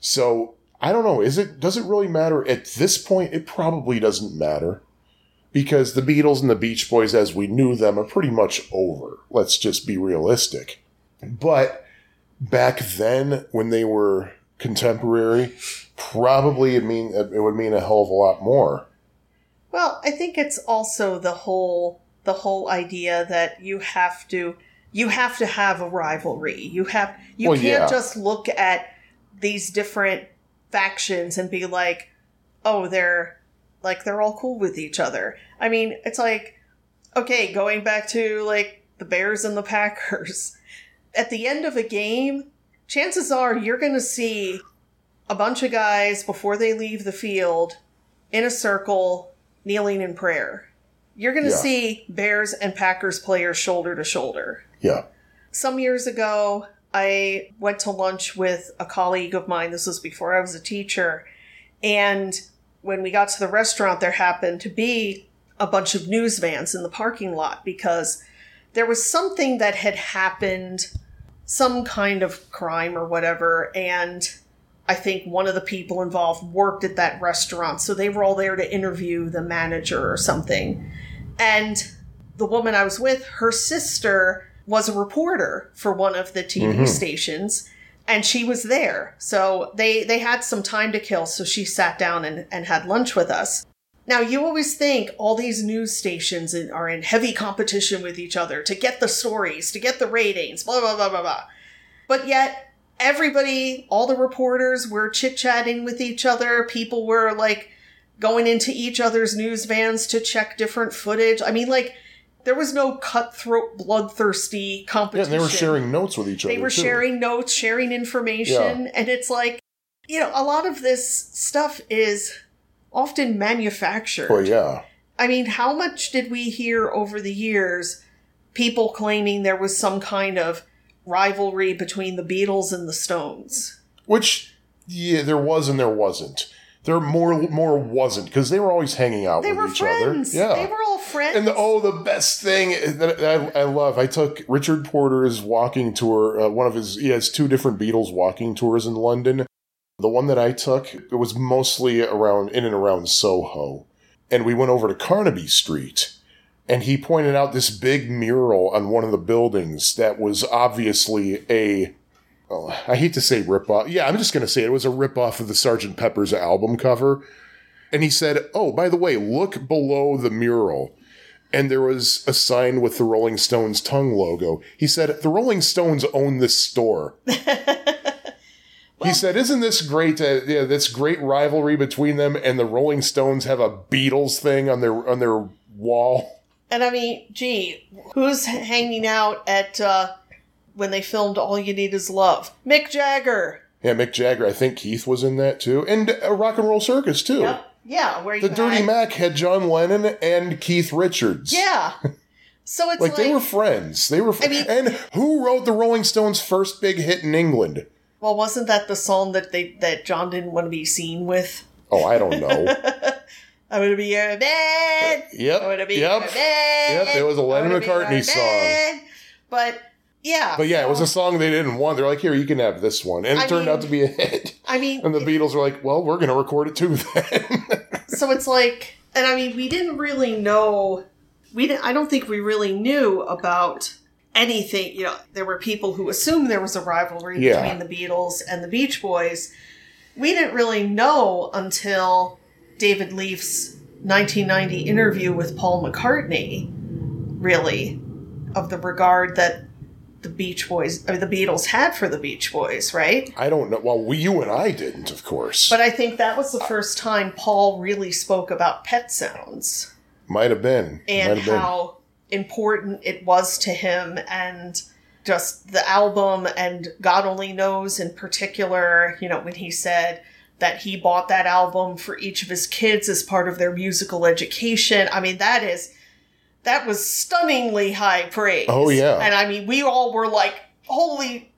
So I don't know. Is it? Does it really matter at this point? It probably doesn't matter because the Beatles and the Beach Boys, as we knew them, are pretty much over. Let's just be realistic. But back then, when they were contemporary, probably it mean it would mean a hell of a lot more. Well, I think it's also the whole the whole idea that you have to you have to have a rivalry. You have you Well, can't yeah. just look at these different factions and be like, "Oh, they're like they're all cool with each other." I mean, it's like okay, going back to like the Bears and the Packers. At the end of a game, chances are you're going to see a bunch of guys before they leave the field in a circle kneeling in prayer. You're going to Yeah. see Bears and Packers players shoulder to shoulder. Yeah. Some years ago, I went to lunch with a colleague of mine. This was before I was a teacher. And when we got to the restaurant, there happened to be a bunch of news vans in the parking lot because there was something that had happened, some kind of crime or whatever. And I think one of the people involved worked at that restaurant. So they were all there to interview the manager or something. And the woman I was with, her sister was a reporter for one of the TV mm-hmm. stations and she was there. So they they had some time to kill, so she sat down and, and had lunch with us. Now you always think all these news stations in, are in heavy competition with each other to get the stories, to get the ratings, blah blah blah blah blah. But yet everybody, all the reporters were chit chatting with each other. People were like going into each other's news vans to check different footage. I mean, like, there was no cutthroat, bloodthirsty competition. and they were sharing notes with each other. They were too. sharing notes, sharing information, and it's like, you know, a lot of this stuff is often manufactured. Oh yeah. I mean, how much did we hear over the years people claiming there was some kind of rivalry between the Beatles and the Stones? Which yeah, there was and there wasn't. There more more wasn't because they were always hanging out They with each friends. other. Yeah. They were all friends. And the, oh, the best thing that I, I love, I took Richard Porter's walking tour. Uh, one of his, he has two different Beatles walking tours in London. The one that I took, it was mostly around in and around Soho, and we went over to Carnaby Street, and he pointed out this big mural on one of the buildings that was obviously a. Oh, I hate to say rip off. Yeah, I'm just going to say it was a rip off of the Sgt. Pepper's album cover. And he said, Oh, by the way, look below the mural. And there was a sign with the Rolling Stones tongue logo. He said, The Rolling Stones own this store. he said, Isn't this great? Uh, yeah, this great rivalry between them and the Rolling Stones have a Beatles thing on their on their wall. and I mean, gee, who's hanging out at uh, when they filmed All You Need Is Love? Mick Jagger. Yeah, Mick Jagger, I think Keith was in that too. And uh, Rock and Roll Circus too. Yep. Yeah, where you The Dirty Mac had John Lennon and Keith Richards. Yeah. So it's Like, like, they were friends. They were. Fr- I mean- and who wrote the Rolling Stones' first big hit in England? well, wasn't that the song that they that John didn't want to be seen with? Oh, I don't know. I'm gonna be your man. Yep. I'm gonna be Yep. your man. Yep, it was a Lennon I'm gonna be McCartney song. But yeah, But yeah, it was a song they didn't want. They're like, here, you can have this one. And it I turned mean- out to be a hit. I mean, And the Beatles were like, well, we're going to record it too then. so it's like, and I mean, we didn't really know. We didn't. I don't think we really knew about anything. You know, there were people who assumed there was a rivalry Yeah. between the Beatles and the Beach Boys. We didn't really know until David Leaf's 1990 interview with Paul McCartney, really, of the regard that the Beach Boys or the Beatles had for the Beach Boys, right? I don't know. Well, we, you and I didn't, of course. But I think that was the first time Paul really spoke about pet sounds Might have been. and Might have been. how important it was to him and just the album and God only knows in particular, you know, when he said that he bought that album for each of his kids as part of their musical education. I mean, that is that was stunningly high praise. Oh, yeah. And I mean, we all were like, holy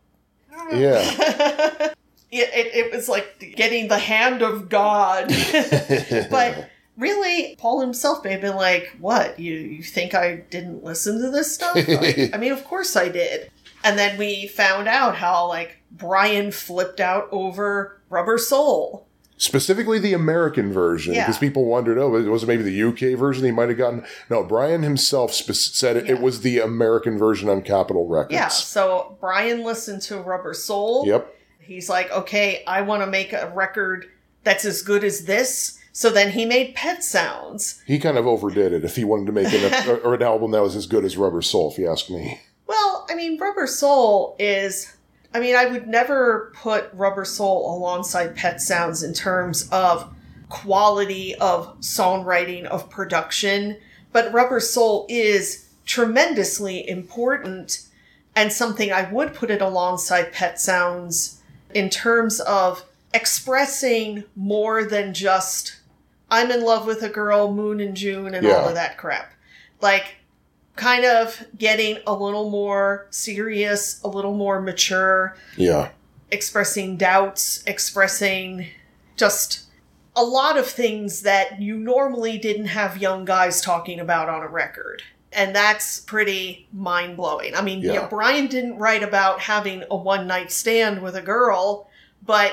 Yeah. it, it, it was like getting the hand of God. but really, Paul himself may have been like, What? You, you think I didn't listen to this stuff? I, I mean, of course I did. And then we found out how, like, Brian flipped out over Rubber Soul. Specifically the American version, Yeah. because people wondered, oh, was it maybe the UK version he might have gotten? No, Brian himself spe- said it, Yeah. it was the American version on Capitol Records. Yeah, so Brian listened to Rubber Soul. Yep. He's like, okay, I want to make a record that's as good as this. So then he made Pet Sounds. He kind of overdid it if he wanted to make an, or an album that was as good as Rubber Soul, if you ask me. Well, I mean, Rubber Soul is. I mean, I would never put Rubber Soul alongside Pet Sounds in terms of quality of songwriting, of production, but Rubber Soul is tremendously important and something I would put it alongside Pet Sounds in terms of expressing more than just I'm in love with a girl, Moon and June, and all of that crap. Like, kind of getting a little more serious, a little more mature, Yeah. expressing doubts, expressing just a lot of things that you normally didn't have young guys talking about on a record. And that's pretty mind blowing. I mean, Yeah. yeah, Brian didn't write about having a one night stand with a girl, but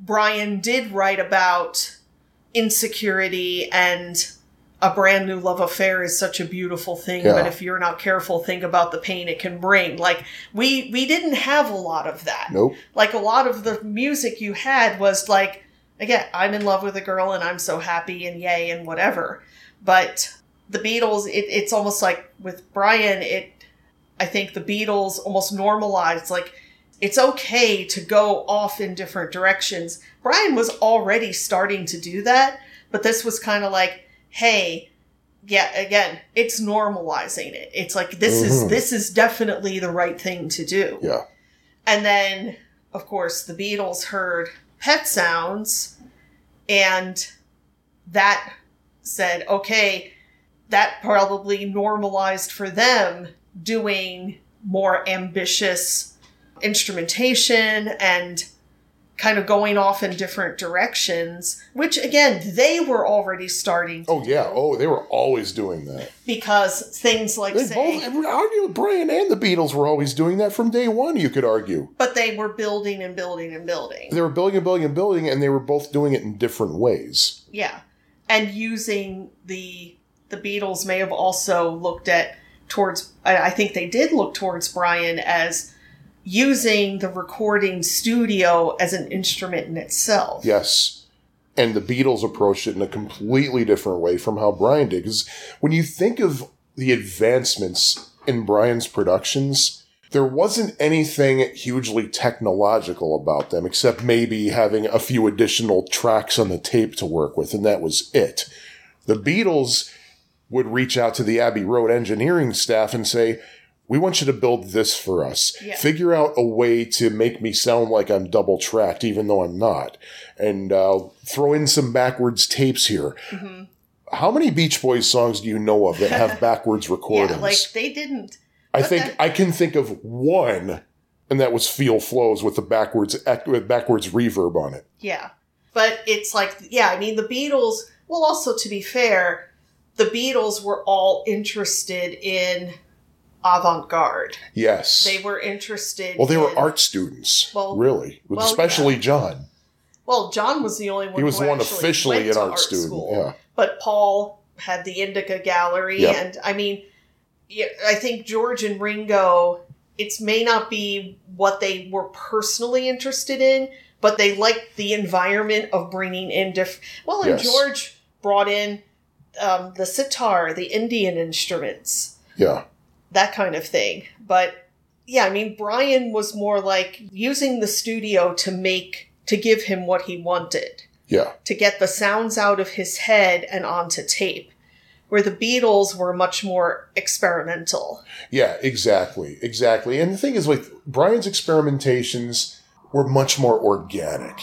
Brian did write about insecurity and a brand new love affair is such a beautiful thing Yeah. but if you're not careful think about the pain it can bring like we we didn't have a lot of that Nope. like a lot of the music you had was like again i'm in love with a girl and i'm so happy and yay and whatever but the beatles it, it's almost like with brian it i think the beatles almost normalized like it's okay to go off in different directions. Brian was already starting to do that, but this was kind of like, hey, yeah, again, it's normalizing it. It's like this is Mhm. this is definitely the right thing to do. Yeah. And then, of course, the Beatles heard Pet Sounds, and that said, okay, that probably normalized for them doing more ambitious instrumentation and kind of going off in different directions, which again, they were already starting to Oh yeah. Oh, they were always doing that. because things like They say, both argue Brian and the Beatles were always doing that from day one, you could argue. but they were building and building and building. They were building and building and building, and they were both doing it in different ways. Yeah. And using the the Beatles may have also looked at towards I I think they did look towards Brian as using the recording studio as an instrument in itself. Yes. And the Beatles approached it in a completely different way from how Brian did. Because when you think of the advancements in Brian's productions, there wasn't anything hugely technological about them, except maybe having a few additional tracks on the tape to work with, and that was it. The Beatles would reach out to the Abbey Road engineering staff and say, we want you to build this for us. Yeah. Figure out a way to make me sound like I'm double tracked, even though I'm not. And uh, throw in some backwards tapes here. Mm-hmm. How many Beach Boys songs do you know of that have backwards recordings? Yeah, like they didn't I think that- I can think of one, and that was Feel Flows with the backwards with backwards reverb on it. Yeah. But it's like, yeah, I mean, the Beatles, well, also to be fair, the Beatles were all interested in avant garde. Yes. They were interested well, they were in- art students, Well- really, well, especially yeah. John. Well, John was the only one He was the one officially an to art student, yeah. But Paul had the Indica Gallery, Yeah. and I mean, I think George and Ringo, it may not be what they were personally interested in, but they liked the environment of bringing in different. Well, and Yes. George brought in um, the sitar, the Indian instruments, Yeah. That kind of thing. But yeah, I mean, Brian was more like using the studio to make, to give him what he wanted Yeah. to get the sounds out of his head and onto tape, where the Beatles were much more experimental. Yeah, exactly. Exactly. And the thing is, like, Brian's experimentations were much more organic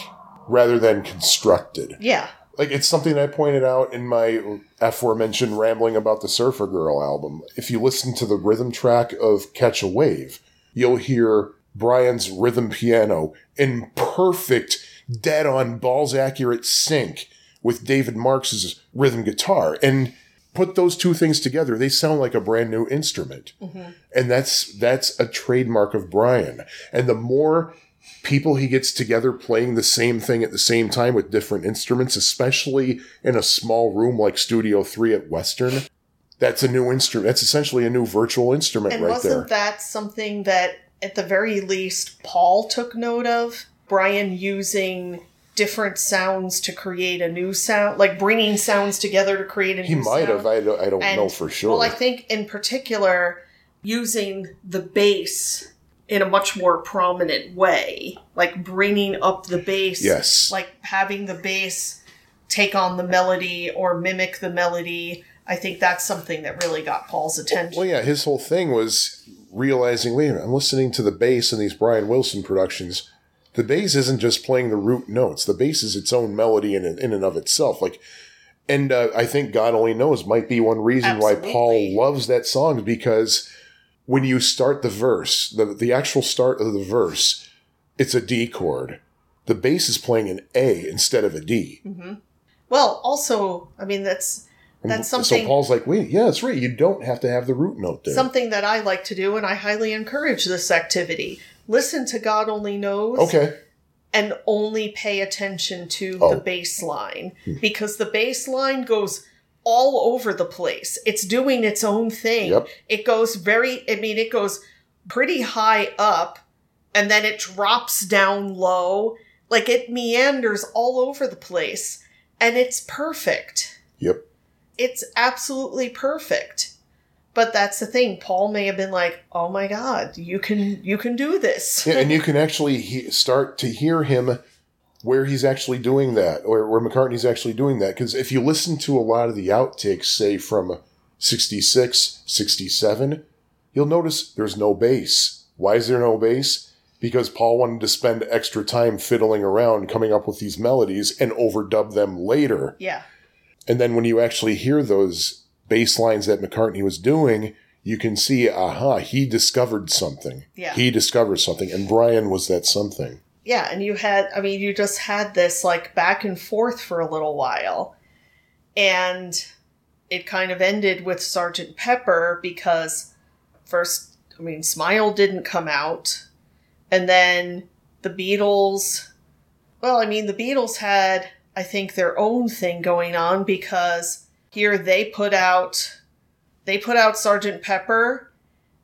rather than constructed. Yeah, Like, it's something I pointed out in my aforementioned Rambling About the Surfer Girl album. If you listen to the rhythm track of Catch a Wave, you'll hear Brian's rhythm piano in perfect, dead on, balls accurate sync with David Marks's rhythm guitar. And put those two things together, they sound like a brand new instrument. Mm-hmm. And that's that's a trademark of Brian. And the more people he gets together playing the same thing at the same time with different instruments, especially in a small room like Studio 3 at Western, that's a new instrument. That's essentially a new virtual instrument and right wasn't there. that something that, at the very least, Paul took note of? Brian using different sounds to create a new sound, like bringing sounds together to create a he new might sound. have. I don't, I don't And- know for sure. Well, I think in particular, using the bass in a much more prominent way, like bringing up the bass, Yes. like having the bass take on the melody or mimic the melody. I think that's something that really got Paul's attention. Well, yeah, his whole thing was realizing, wait a minute, I'm listening to the bass in these Brian Wilson productions. The bass isn't just playing the root notes. The bass is its own melody in, in and of itself. Like, and uh, I think God only knows might be one reason why Paul loves that song because when you start the verse, the the actual start of the verse, it's a D chord. The bass is playing an A instead of a D. Mm-hmm. Well, also, I mean that's That's something- So Paul's like, wait, yeah, that's right. You don't have to have the root note there. something that I like to do, and I highly encourage this activity. Listen to God Only Knows. okay. and only pay attention to Oh. the bass line hmm. because the bass line goes all over the place. It's doing its own thing. Yep. It goes very, I mean, it goes pretty high up and then it drops down low. Like it meanders all over the place and it's perfect. Yep. It's absolutely perfect. But that's the thing. Paul may have been like, "Oh my God, you can you can do this." Yeah, and you can actually he- start to hear him where he's actually doing that, or where McCartney's actually doing that. Because if you listen to a lot of the outtakes, say from 66, 67, you'll notice there's no bass. Why is there no bass? Because Paul wanted to spend extra time fiddling around, coming up with these melodies, and overdub them later. yeah, And then when you actually hear those bass lines that McCartney was doing, you can see, aha, he discovered something. Yeah. He discovered something. And Brian was that something. Yeah, and you had, I mean, you just had this like back and forth for a little while, and it kind of ended with Sergeant Pepper because first, I mean, Smile didn't come out, and then the Beatles. Well, I mean, the Beatles had, I think, their own thing going on because here they put out, they put out Sergeant Pepper,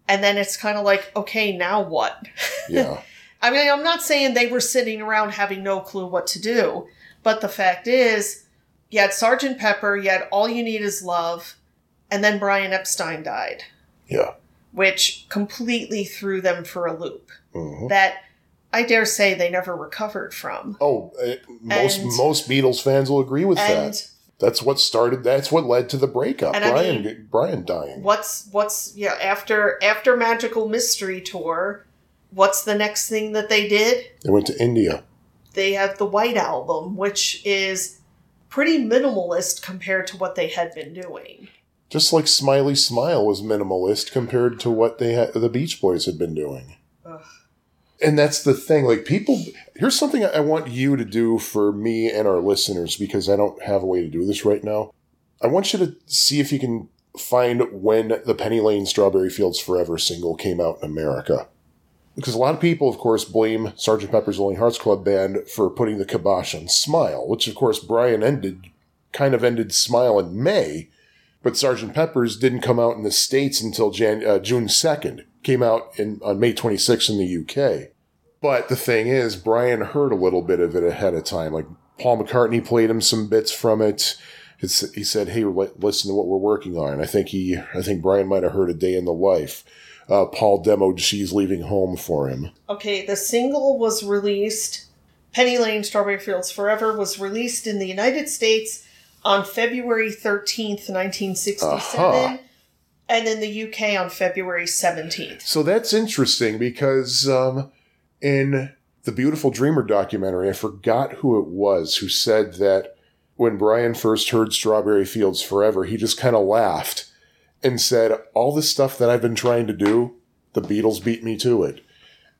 and then it's kind of like, okay, now what? Yeah. I mean, I'm not saying they were sitting around having no clue what to do, but the fact is, you had Sergeant Pepper, you had All You Need Is Love, and then Brian Epstein died, yeah. which completely threw them for a loop Mhm. that I dare say they never recovered from. Oh, uh, most And- most Beatles fans will agree with And that. That's what started. That's what led to the breakup. And I Brian, mean- Brian dying. what's what's yeah after after Magical Mystery Tour, what's the next thing that they did? They went to India. they have the White Album, which is pretty minimalist compared to what they had been doing. Just like Smiley Smile was minimalist compared to what they had, the Beach Boys had been doing. Ugh. And that's the thing. Like people, here's something I want you to do for me and our listeners because I don't have a way to do this right now. I want you to see if you can find when the Penny Lane Strawberry Fields Forever single came out in America. Because a lot of people, of course, blame Sergeant Pepper's Lonely Hearts Club Band for putting the kibosh on Smile, which, of course, Brian ended, kind of ended Smile in May, but Sergeant Pepper's didn't come out in the States until Jan- uh, June 2nd. Came out in, on May 26th in the UK. But the thing is, Brian heard a little bit of it ahead of time. Like Paul McCartney played him some bits from it. It's, he said, "Hey, li- listen to what we're working on." I think he, I think Brian might have heard a day in the life. Uh, Paul demoed "She's Leaving Home" for him. Okay, the single was released. Penny Lane Strawberry Fields Forever was released in the United States on February 13th, 1967, Uh-huh. and in the UK on February 17th. So that's interesting because um, in the Beautiful Dreamer documentary, I forgot who it was who said that when Brian first heard Strawberry Fields Forever, he just kind of laughed and said, All the stuff that I've been trying to do, the Beatles beat me to it.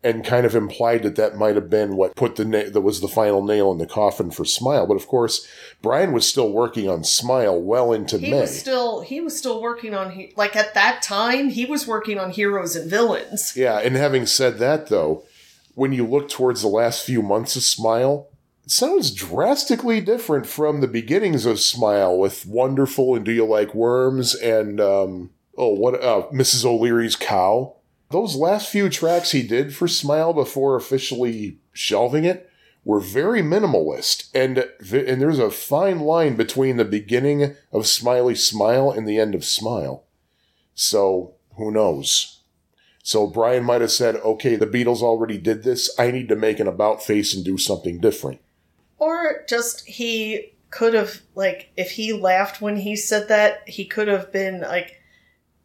And kind of implied that that might have been what put the na- that was the final nail in the coffin for Smile. But of course, Brian was still working on Smile well into He May. was still he was still working on he- like at that time he was working on Heroes and Villains. Yeah, and having said that, though, when you look towards the last few months of Smile, sounds drastically different from the beginnings of Smile with Wonderful and Do You Like Worms and, um, oh, what, uh, Mrs. O'Leary's Cow. Those last few tracks he did for Smile before officially shelving it were very minimalist, and and there's a fine line between the beginning of Smiley Smile and the end of Smile. So who knows? So Brian might have said, okay, the Beatles already did this. I need to make an about face and do something different. Or just he could have like if he laughed when he said that, he could have been like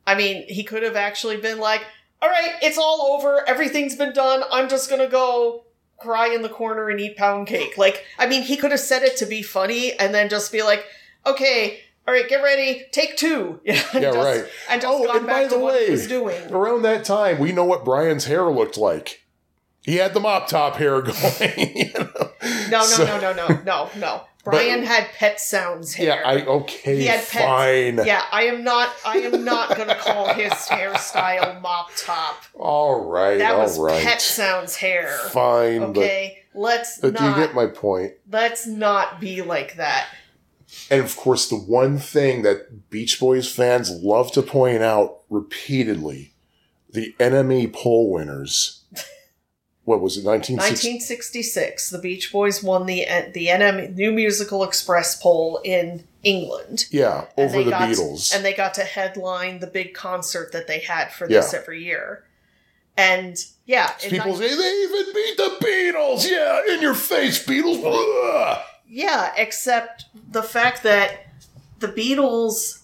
I mean, he could have actually been like, "All right, it's all over. Everything's been done. I'm just going to go cry in the corner and eat pound cake." Like, I mean, he could have said it to be funny and then just be like, "Okay, all right, get ready. Take 2." Yeah, and Yeah, just, right. And just Oh, gone and back by to the what he way- was doing. Around that time, we know what Brian's hair looked like. He had the mop top hair going. you know? No, no, So- no, no, no, no, no. Brian had Pet Sounds hair. Yeah, I okay, He had pets. fine. Yeah, I am not. I am not going to call his hairstyle mop top. All right, That all was right. Pet Sounds hair. Fine, Okay, let's but, but you get my point. let's not be like that. And of course, the one thing that Beach Boys fans love to point out repeatedly the NME poll winners what was it, 1966, the Beach Boys won the uh, the NM New Musical Express poll in England. Yeah, over the got- Beatles. And they got to headline the big concert that they had for this Yeah. every year. And yeah, People nine- say they even beat the Beatles. Yeah, in your face, Beatles. Ugh. yeah, except the fact that the Beatles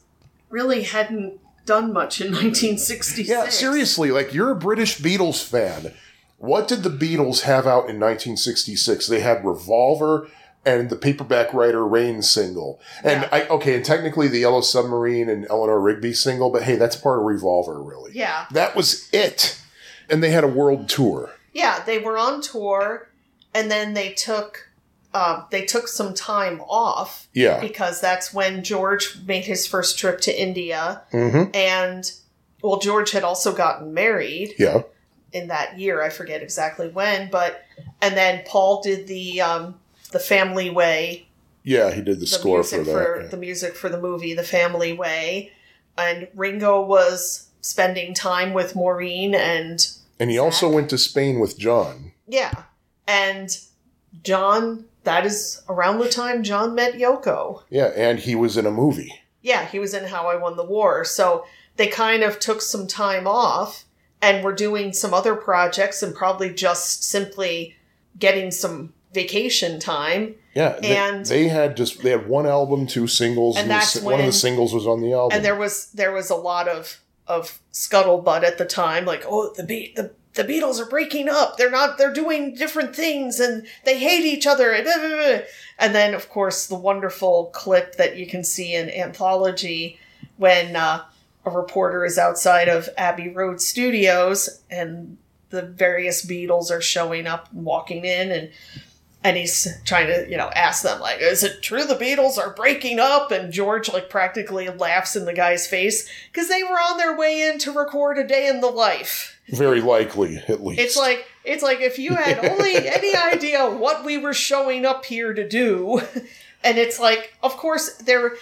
really hadn't done much in 1966. Yeah, seriously, like you're a British Beatles fan. What did the Beatles have out in 1966? They had Revolver and the Paperback Writer Rain single. And Yeah. I okay, and technically the Yellow Submarine and Eleanor Rigby single, but hey, that's part of Revolver, really. Yeah. That was it. And they had a world tour. Yeah, they were on tour, and then they took uh, they took some time off Yeah. because that's when George made his first trip to India, Mm-hmm. and well, George had also gotten married Yeah. In that year. I forget exactly when, but and then Paul did the um, the Family Way, Yeah, he did the, the score for that. for yeah. the music for the movie The Family Way, and Ringo was spending time with Maureen and and he also went to Spain with John. Yeah. And John, that is around the time John met Yoko. Yeah, and he was in a movie. Yeah, he was in How I Won the War. So they kind of took some time off and we're doing some other projects and probably just simply getting some vacation time. Yeah, And- they had just they had one album, two singles. And the that's si- one of the singles was on the album. And there was there was a lot of of scuttlebutt at the time, like, oh, the beat the the Beatles are breaking up. They're not. They're doing different things, and they hate each other. And, blah, blah, blah. and then, of course, the wonderful clip that you can see in Anthology when uh, a reporter is outside of Abbey Road Studios, and the various Beatles are showing up and walking in, and and he's trying to you know ask them like is it true the beatles are breaking up and george like practically laughs in the guy's face because they were on their way in to record a day in the life very likely, at least. it's like it's like if you had only any idea what we were showing up here to do and it's like of course they're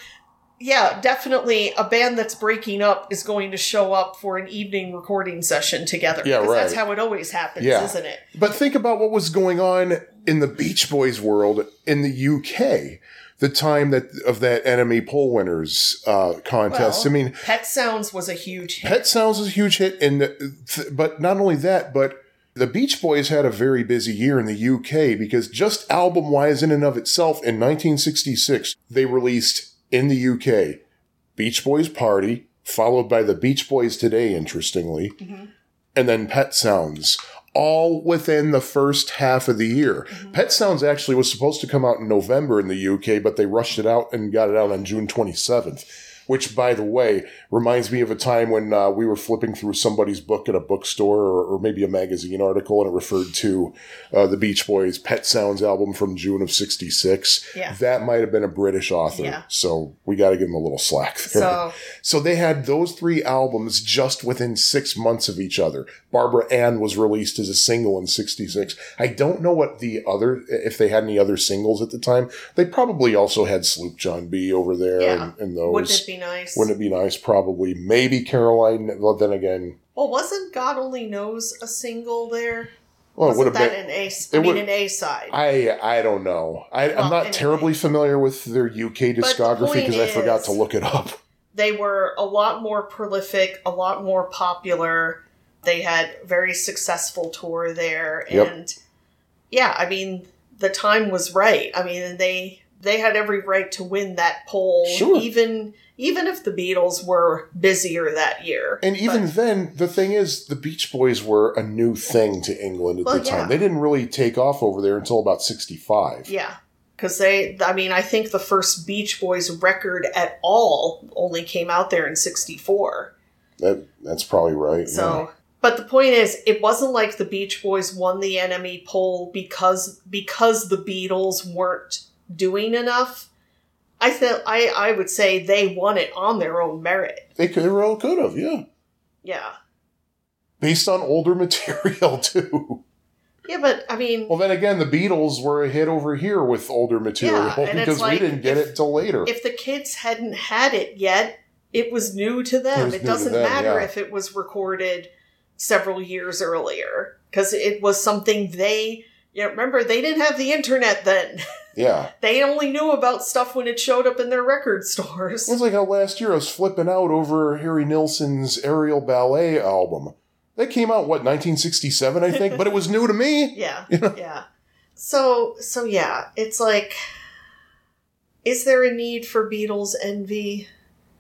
yeah definitely a band that's breaking up is going to show up for an evening recording session together Yeah, 'Cause that's how it always happens Yeah. isn't it But think about what was going on in the Beach Boys world in the UK. The time that of that NME poll winners uh, contest. Well, I mean, pet sounds was a huge hit Pet Sounds was a huge hit, and th- but not only that, but the Beach Boys had a very busy year in the UK because just album wise, in and of itself, in 1966 they released in the UK Beach Boys Party, followed by the Beach Boys Today, interestingly, mm-hmm. and then Pet Sounds. All within the first half of the year. Mm-hmm. Pet Sounds actually was supposed to come out in November in the UK, but they rushed it out and got it out on June 27th which by the way reminds me of a time when uh, we were flipping through somebody's book at a bookstore or, or maybe a magazine article and it referred to uh, the beach boys pet sounds album from june of 66 Yeah. that might have been a british author Yeah. so we got to give them a little slack there. So so they had those three albums just within six months of each other barbara ann was released as a single in 66 i don't know what the other if they had any other singles at the time they probably also had sloop john b over there Yeah. and, and those wouldn't it be nice? wouldn't it be nice? Probably. Maybe Caroline. Well, then again, well, wasn't God Only Knows a single there? well, it would wasn't have that been. an A? I mean, would- an A side. I I don't know. I, Well, I'm not anyway. terribly familiar with their UK discography because I forgot to look it up. they were a lot more prolific, a lot more popular. They had very successful tour there, Yep. and yeah, I mean, the time was right. I mean, they they had every right to win that poll, Sure. even even if the Beatles were busier that year. And even then, the thing is, the Beach Boys were a new thing to England at Well, the time. yeah. They didn't really take off over there until about 65. Yeah. Because they, I mean, I think the first Beach Boys record at all only came out there in 64. That, that's probably right. So, but the point is, it wasn't like the Beach Boys won the NME poll because, because the Beatles weren't doing enough. I think I, I would say they won it on their own merit. They could, they well could have, yeah. Yeah. Based on older material, too. Yeah, but I mean, Well, then again, the Beatles were a hit over here with older material Yeah, because like we didn't get if- it until later. if the kids hadn't had it yet, it was new to them. was It, doesn't them, matter yeah. if it was recorded several years earlier. because it was something they. Know, remember they didn't have the internet then. Yeah. they only knew about stuff when it showed up in their record stores. It was like how last year I was flipping out over Harry Nilsson's Aerial Ballet album. That came out, what, 1967, I think? but it was new to me. Yeah, yeah. So, so yeah, it's like, is there a need for Beatles envy?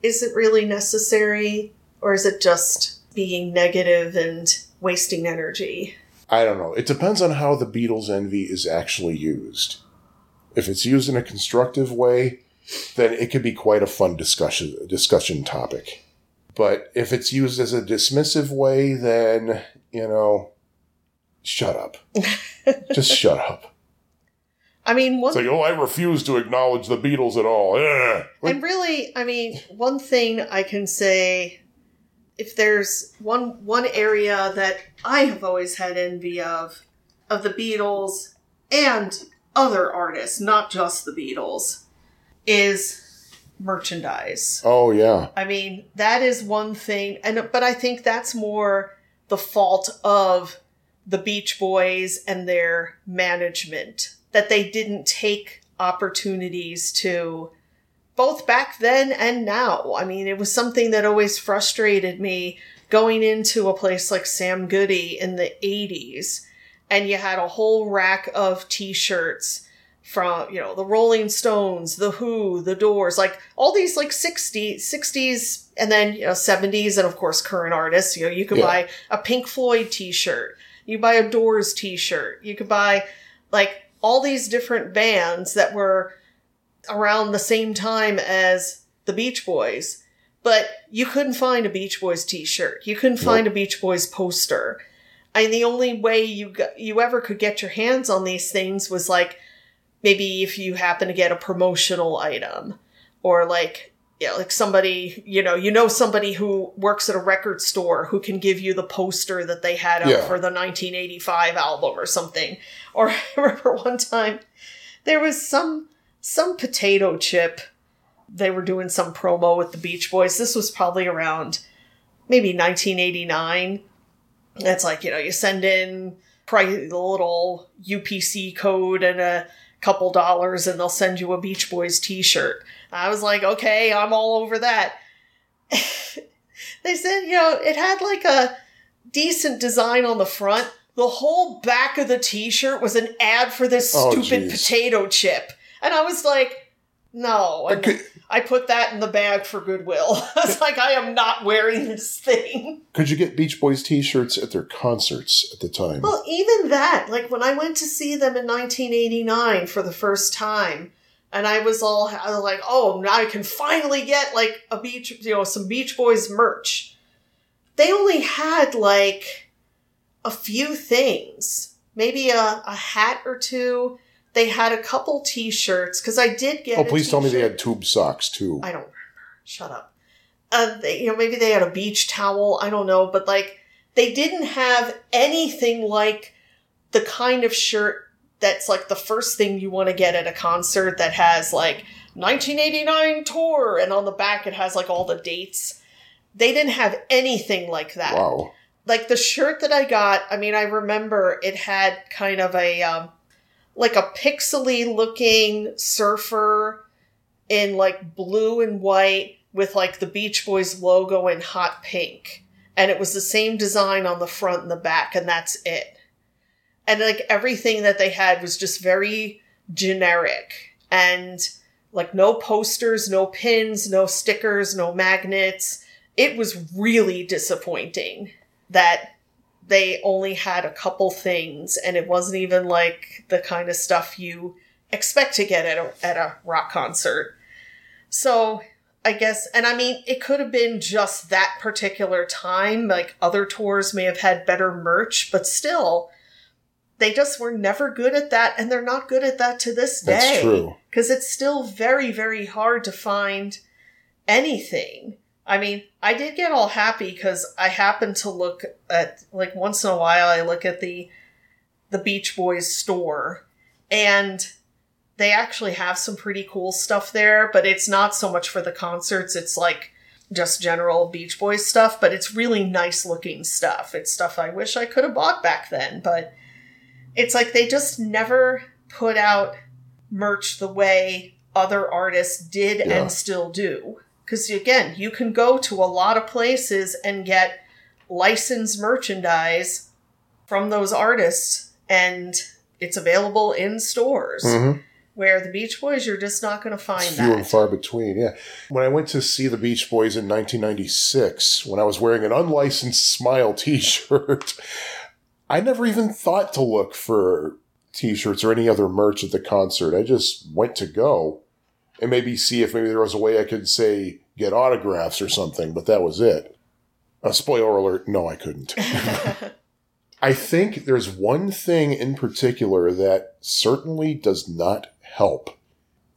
Is it really necessary, or is it just being negative and wasting energy? I don't know. It depends on how the Beatles envy is actually used. If it's used in a constructive way, then it could be quite a fun discussion discussion topic. But if it's used as a dismissive way, then, you know, shut up. Just shut up. I mean, one It's like, oh, I refuse to acknowledge the Beatles at all. Eh. And really, I mean, one thing I can say, if there's one one area that I have always had envy of, of the Beatles and other artists, not just the Beatles, is merchandise. Oh, yeah. I mean, that is one thing, and but I think that's more the fault of the Beach Boys and their management that they didn't take opportunities to both back then and now. I mean, it was something that always frustrated me going into a place like Sam Goody in the 80s and you had a whole rack of t-shirts from, you know, the Rolling Stones, the Who, the Doors, like all these like 60s, 60s and then, you know, 70s and of course current artists, you know, you could Yeah. buy a Pink Floyd t-shirt, you buy a Doors t-shirt, you could buy like all these different bands that were around the same time as the Beach Boys, but you couldn't find a Beach Boys t-shirt. You couldn't find a Beach Boys poster. And the only way you got, you ever could get your hands on these things was like maybe if you happen to get a promotional item or like yeah, like somebody, you know, you know somebody who works at a record store who can give you the poster that they had up Yeah. for the 1985 album or something. Or I remember one time there was some some potato chip. They were doing some promo with the Beach Boys. This was probably around maybe 1989. It's like, you know, you send in probably the little UPC code and a couple dollars and they'll send you a Beach Boys t-shirt. I was like, okay, I'm all over that. they said, you know, it had like a decent design on the front. The whole back of the t-shirt was an ad for this Oh, stupid potato chip. And I was like, no. Could, I put that in the bag for Goodwill. I was like, I am not wearing this thing. could you get Beach Boys t shirts at their concerts at the time? Well, even that, like when I went to see them in 1989 for the first time, and I was all I was like, oh, now I can finally get like a beach, you know, some Beach Boys merch. They only had like a few things, maybe a, a hat or two. They had a couple T-shirts because I did get. oh, please tell me they had tube socks too. I don't remember. Shut up. Uh, they, you know, maybe they had a beach towel. I don't know, but like they didn't have anything like the kind of shirt that's like the first thing you want to get at a concert that has like 1989 tour, and on the back it has like all the dates. They didn't have anything like that wow. like the shirt that I got, I mean, I remember it had kind of a um, like a pixely looking surfer in like blue and white with like the Beach Boys logo in hot pink. And it was the same design on the front and the back, and that's it. And like everything that they had was just very generic and like no posters, no pins, no stickers, no magnets. It was really disappointing that they only had a couple things and it wasn't even like the kind of stuff you expect to get at a, at a rock concert. So I guess, and I mean, it could have been just that particular time. Like other tours may have had better merch, but still, they just were never good at that, and they're not good at that to this day. That's true. Because it's still very, very hard to find anything. I mean, I did get all happy because I happened to look at like once in a while I look at the the Beach Boys store and they actually have some pretty cool stuff there, but it's not so much for the concerts. It's like just general Beach Boys stuff, but it's really nice looking stuff. It's stuff I wish I could have bought back then, but it's like they just never put out merch the way other artists did Yeah. and still do. Because again, you can go to a lot of places and get licensed merchandise from those artists, and it's available in stores. Mhm. Where the Beach Boys, you're just not going to find Few that. and far between, yeah. When I went to see the Beach Boys in 1996, when I was wearing an unlicensed Smile t shirt, I never even thought to look for t shirts or any other merch at the concert. I just went to go and maybe see if maybe there was a way I could say get autographs or something, but that was it. A spoiler alert, no, I couldn't. I think there's one thing in particular that certainly does not help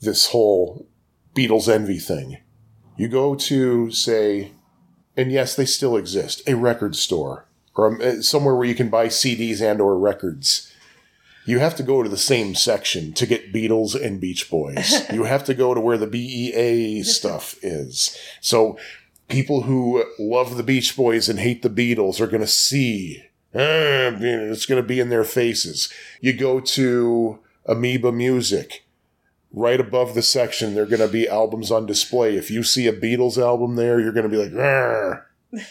this whole Beatles envy thing. You go to, say, and yes, they still exist, a record store or um, somewhere where you can buy CDs and or records. You have to go to the same section to get Beatles and Beach Boys. you have to go to where the BEA stuff is. So people who love the Beach Boys and hate the Beatles are going to see. eh, it's going to be in their faces. You go to Amoeba Music right above the section, they're going to be albums on display. If you see a Beatles album there, you're going to be like.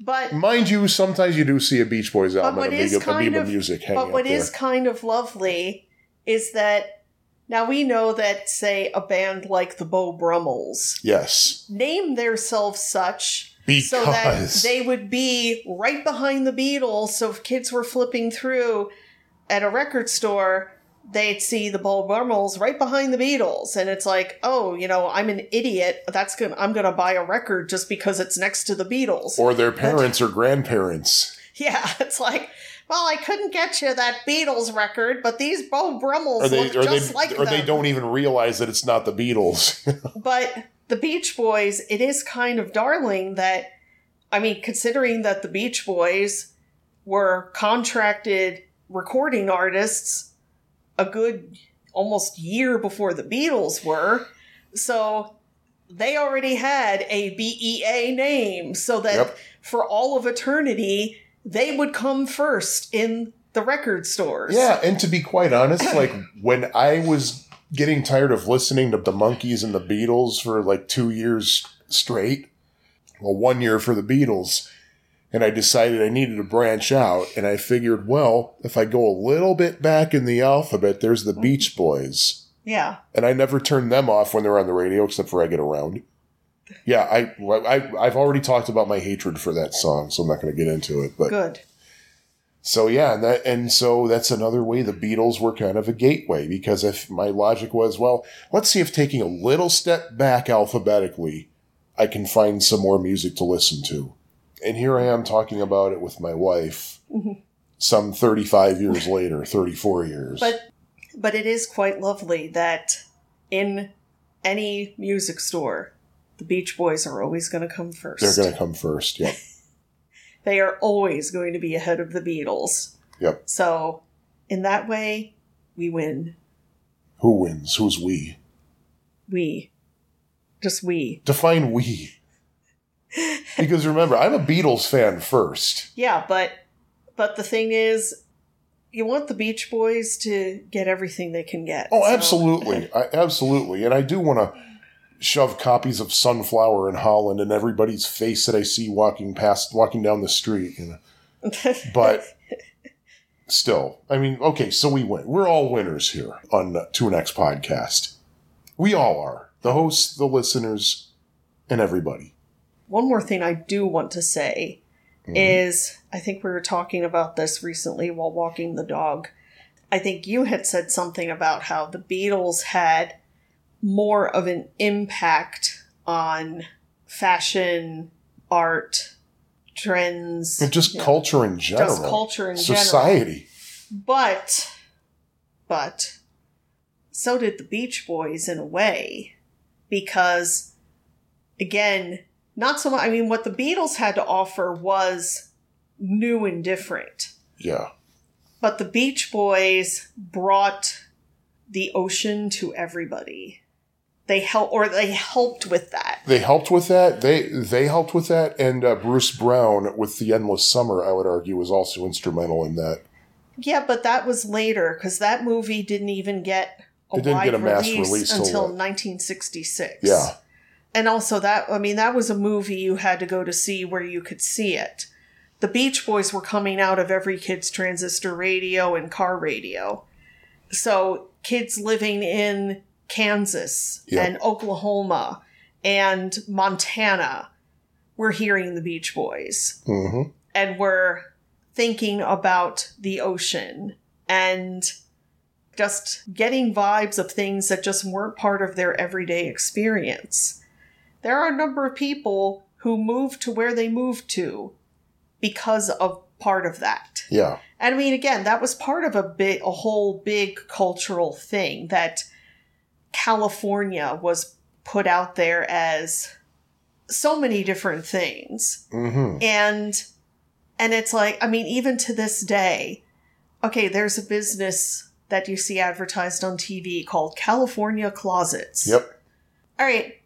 but mind you, sometimes you do see a Beach Boys album and Amoeba, kind Amoeba of- Music hanging but what is kind of lovely is that now we know that, say, a band like the Beau Brummels yes, name themselves such because so that they would be right behind the Beatles. So if kids were flipping through at a record store, they'd see the Brummels right behind the Beatles, and it's like, oh, you know, I'm an idiot. That's gonna I'm gonna buy a record just because it's next to the Beatles. or their parents or grandparents. Yeah, it's like, well, I couldn't get you that Beatles record, but these Beau Brummels Or they, look just they, like or they don't even realize that it's not the Beatles. But the Beach Boys, it is kind of darling that, I mean, considering that the Beach Boys were contracted recording artists a good almost year before the Beatles were, so they already had a BEA name, so that Yep. for all of eternity, they would come first in the record stores. Yeah, and to be quite honest, like when I was getting tired of listening to the Monkees and the Beatles for like two years straight, well, one year for the Beatles, and I decided I needed to branch out, and I figured, well, if I go a little bit back in the alphabet, there's the Beach Boys. Yeah. And I never turn them off when they're on the radio, except for I get around. Yeah, I, I I've already talked about my hatred for that song, so I'm not going to get into it. But Good. so yeah, and that and so that's another way the Beatles were kind of a gateway because if my logic was, well, let's see if taking a little step back alphabetically, I can find some more music to listen to. And here I am talking about it with my wife mm-hmm. some 35 years later, 34 years. But but it is quite lovely that in any music store, the Beach Boys are always going to come 1st They're going to come first. Yep. They are always going to be ahead of the Beatles. Yep. So, in that way, we win. Who wins? Who's we? We. Just we. Define we. Because remember, I'm a Beatles fan first. Yeah, but but the thing is you want the Beach Boys to get everything they can get. Oh, So- absolutely. I, absolutely. And I do want to shove copies of Sunflower in Holland in everybody's face that I see walking past, walking down the street. You know? But still, I mean, okay, so we win. We're all winners here on uh, TuneX podcast. We all are. The hosts, the listeners, and everybody. One more thing I do want to say mm-hmm. is I think we were talking about this recently while walking the dog. I think you had said something about how the Beatles had more of an impact on fashion, art, trends, And just culture in general. just culture in general. Society. But, but, so did the Beach Boys in a way, because, again, not so much. I mean, what the Beatles had to offer was new and different, Yeah. but the Beach Boys brought the ocean to everybody. they help or they helped with that. They helped with that. They they helped with that, and uh, Bruce Brown with the Endless Summer, I would argue, was also instrumental in that. Yeah, but that was later because that movie didn't even get a It didn't wide get a mass release, release until 1966. Yeah, And also that I mean that was a movie you had to go to see where you could see it. The Beach Boys were coming out of every kid's transistor radio and car radio. So kids living in Kansas Yep. and Oklahoma and Montana were hearing the Beach Boys hmm and were thinking about the ocean and just getting vibes of things that just weren't part of their everyday experience. There are a number of people who moved to where they moved to because of part of that. yeah, And I mean, again, that was part of a bit, a whole big cultural thing that California was put out there as so many different things. Hmm and and it's like i mean even to this day okay there's a business that you see advertised on tv called california closets. Yep, all right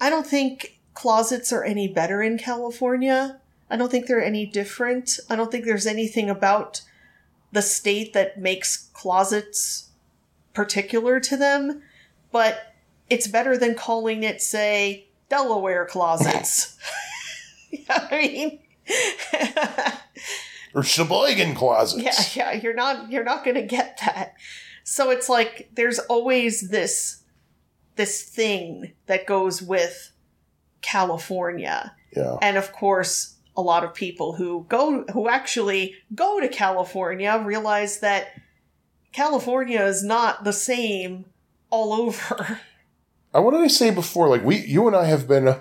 i don't think closets are any better in california i don't think they're any different i don't think there's anything about the state that makes closets particular to them but it's better than calling it say delaware closets yeah, i mean or Sheboygan closets. Yeah, yeah, you're not you're not going to get that. So it's like there's always this this thing that goes with California. yeah, And of course, a lot of people who go who actually go to California realize that California is not the same all over. I what to say before? Like we, you and I have been uh,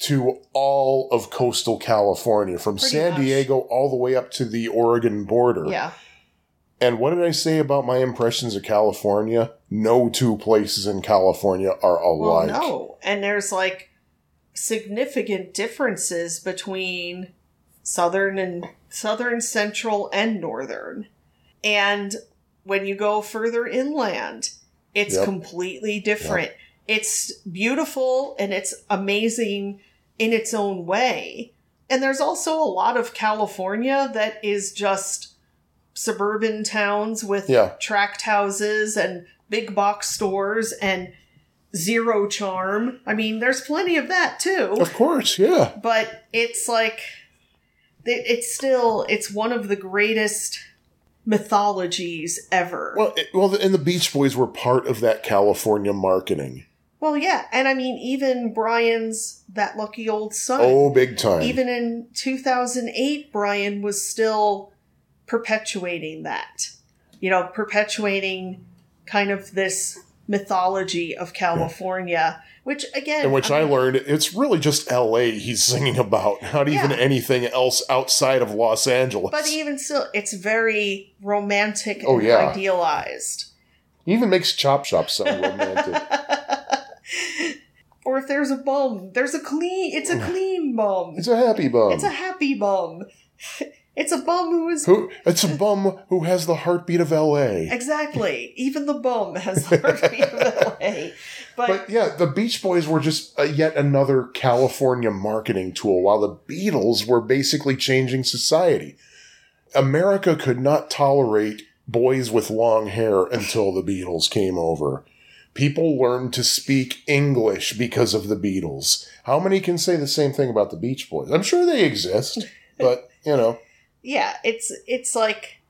to all of coastal California, from Pretty San much. Diego all the way up to the Oregon border. Yeah. And what did I say about my impressions of California? No two places in California are Well, alike. no. And there's like significant differences between southern and southern, central, and northern. And when you go further inland, it's Yep. completely different. It's beautiful and it's amazing in its own way. And there's also a lot of California that is just suburban towns with Yeah. tract houses and big box stores and zero charm. I mean, there's plenty of that too. Of course, yeah. But it's like it's still it's one of the greatest mythologies ever. Well, it, well, and the Beach Boys were part of that California marketing. Well, yeah, and I mean even Brian's that lucky old sun. Oh, big time. Even in 2008 Brian was still perpetuating that. You know, perpetuating kind of this mythology of California, which again in which I, mean, learned it's really just L.A. he's singing about, not even anything else outside of Los Angeles. But even still, it's very romantic oh, and Oh, yeah. idealized. he even makes Chop Shop sound romantic. Or if there's a bum, there's a clean. It's a oh. clean bum. It's a happy bum. It's a happy bum. It's a bum who is who? It's a bum who has the heartbeat of L.A. exactly. Even the bum has the heartbeat of LA. But, But yeah, the Beach Boys were just uh, yet another California marketing tool, while the Beatles were basically changing society. America could not tolerate boys with long hair until the Beatles came over. People learned to speak English because of the Beatles. How many can say the same thing about the Beach Boys? I'm sure they exist, but you know, yeah, it's it's like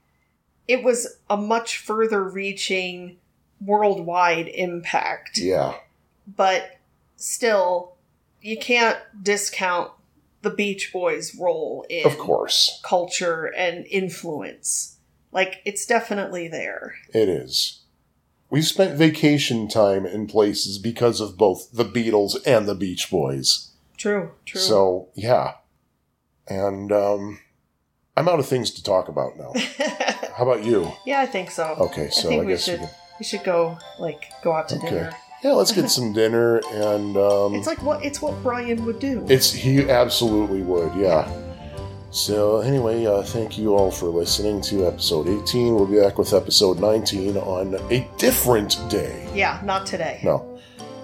it was a much further reaching worldwide impact. yeah, but still, you can't discount the Beach Boys' role in of course culture and influence. Like, it's definitely there. it is. We've spent vacation time in places because of both the Beatles and the Beach Boys. True, true. So yeah, and um, I'm out of things to talk about now. How about you? yeah, I think so. Okay, I so think I we guess we should can- we should go like go out to Okay. dinner. Yeah, let's get some dinner, and um, It's like what it's what Brian would do. it's he absolutely would. Yeah. So anyway, uh, thank you all for listening to episode 18. We'll be back with episode 19 on a different day. yeah, not today. No.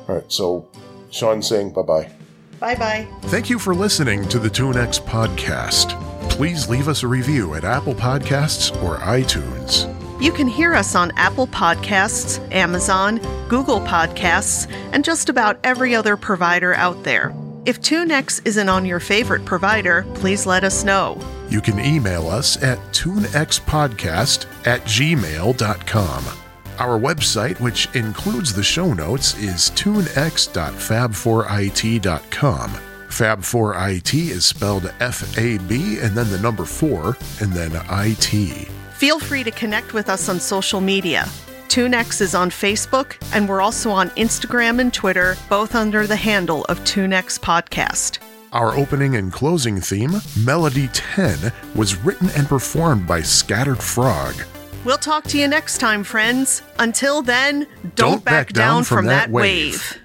All right, so Sean saying bye bye. Bye bye. Thank you for listening to the TuneX podcast. Please leave us a review at Apple Podcasts or iTunes. You can hear us on Apple Podcasts, Amazon, Google Podcasts, and just about every other provider out there. If TuneX isn't on your favorite provider, please let us know. You can email us at tunexpodcast at gmail.com. Our website, which includes the show notes, is tunex.fab4it.com. Fab4it is spelled F A B and then the number 4 and then IT. Feel free to connect with us on social media. TuneX is on Facebook, and we're also on Instagram and Twitter, both under the handle of TuneX Podcast. Our opening and closing theme, Melody 10, was written and performed by Scattered Frog. We'll talk to you next time, friends. Until then, don't, back, down, from, that wave.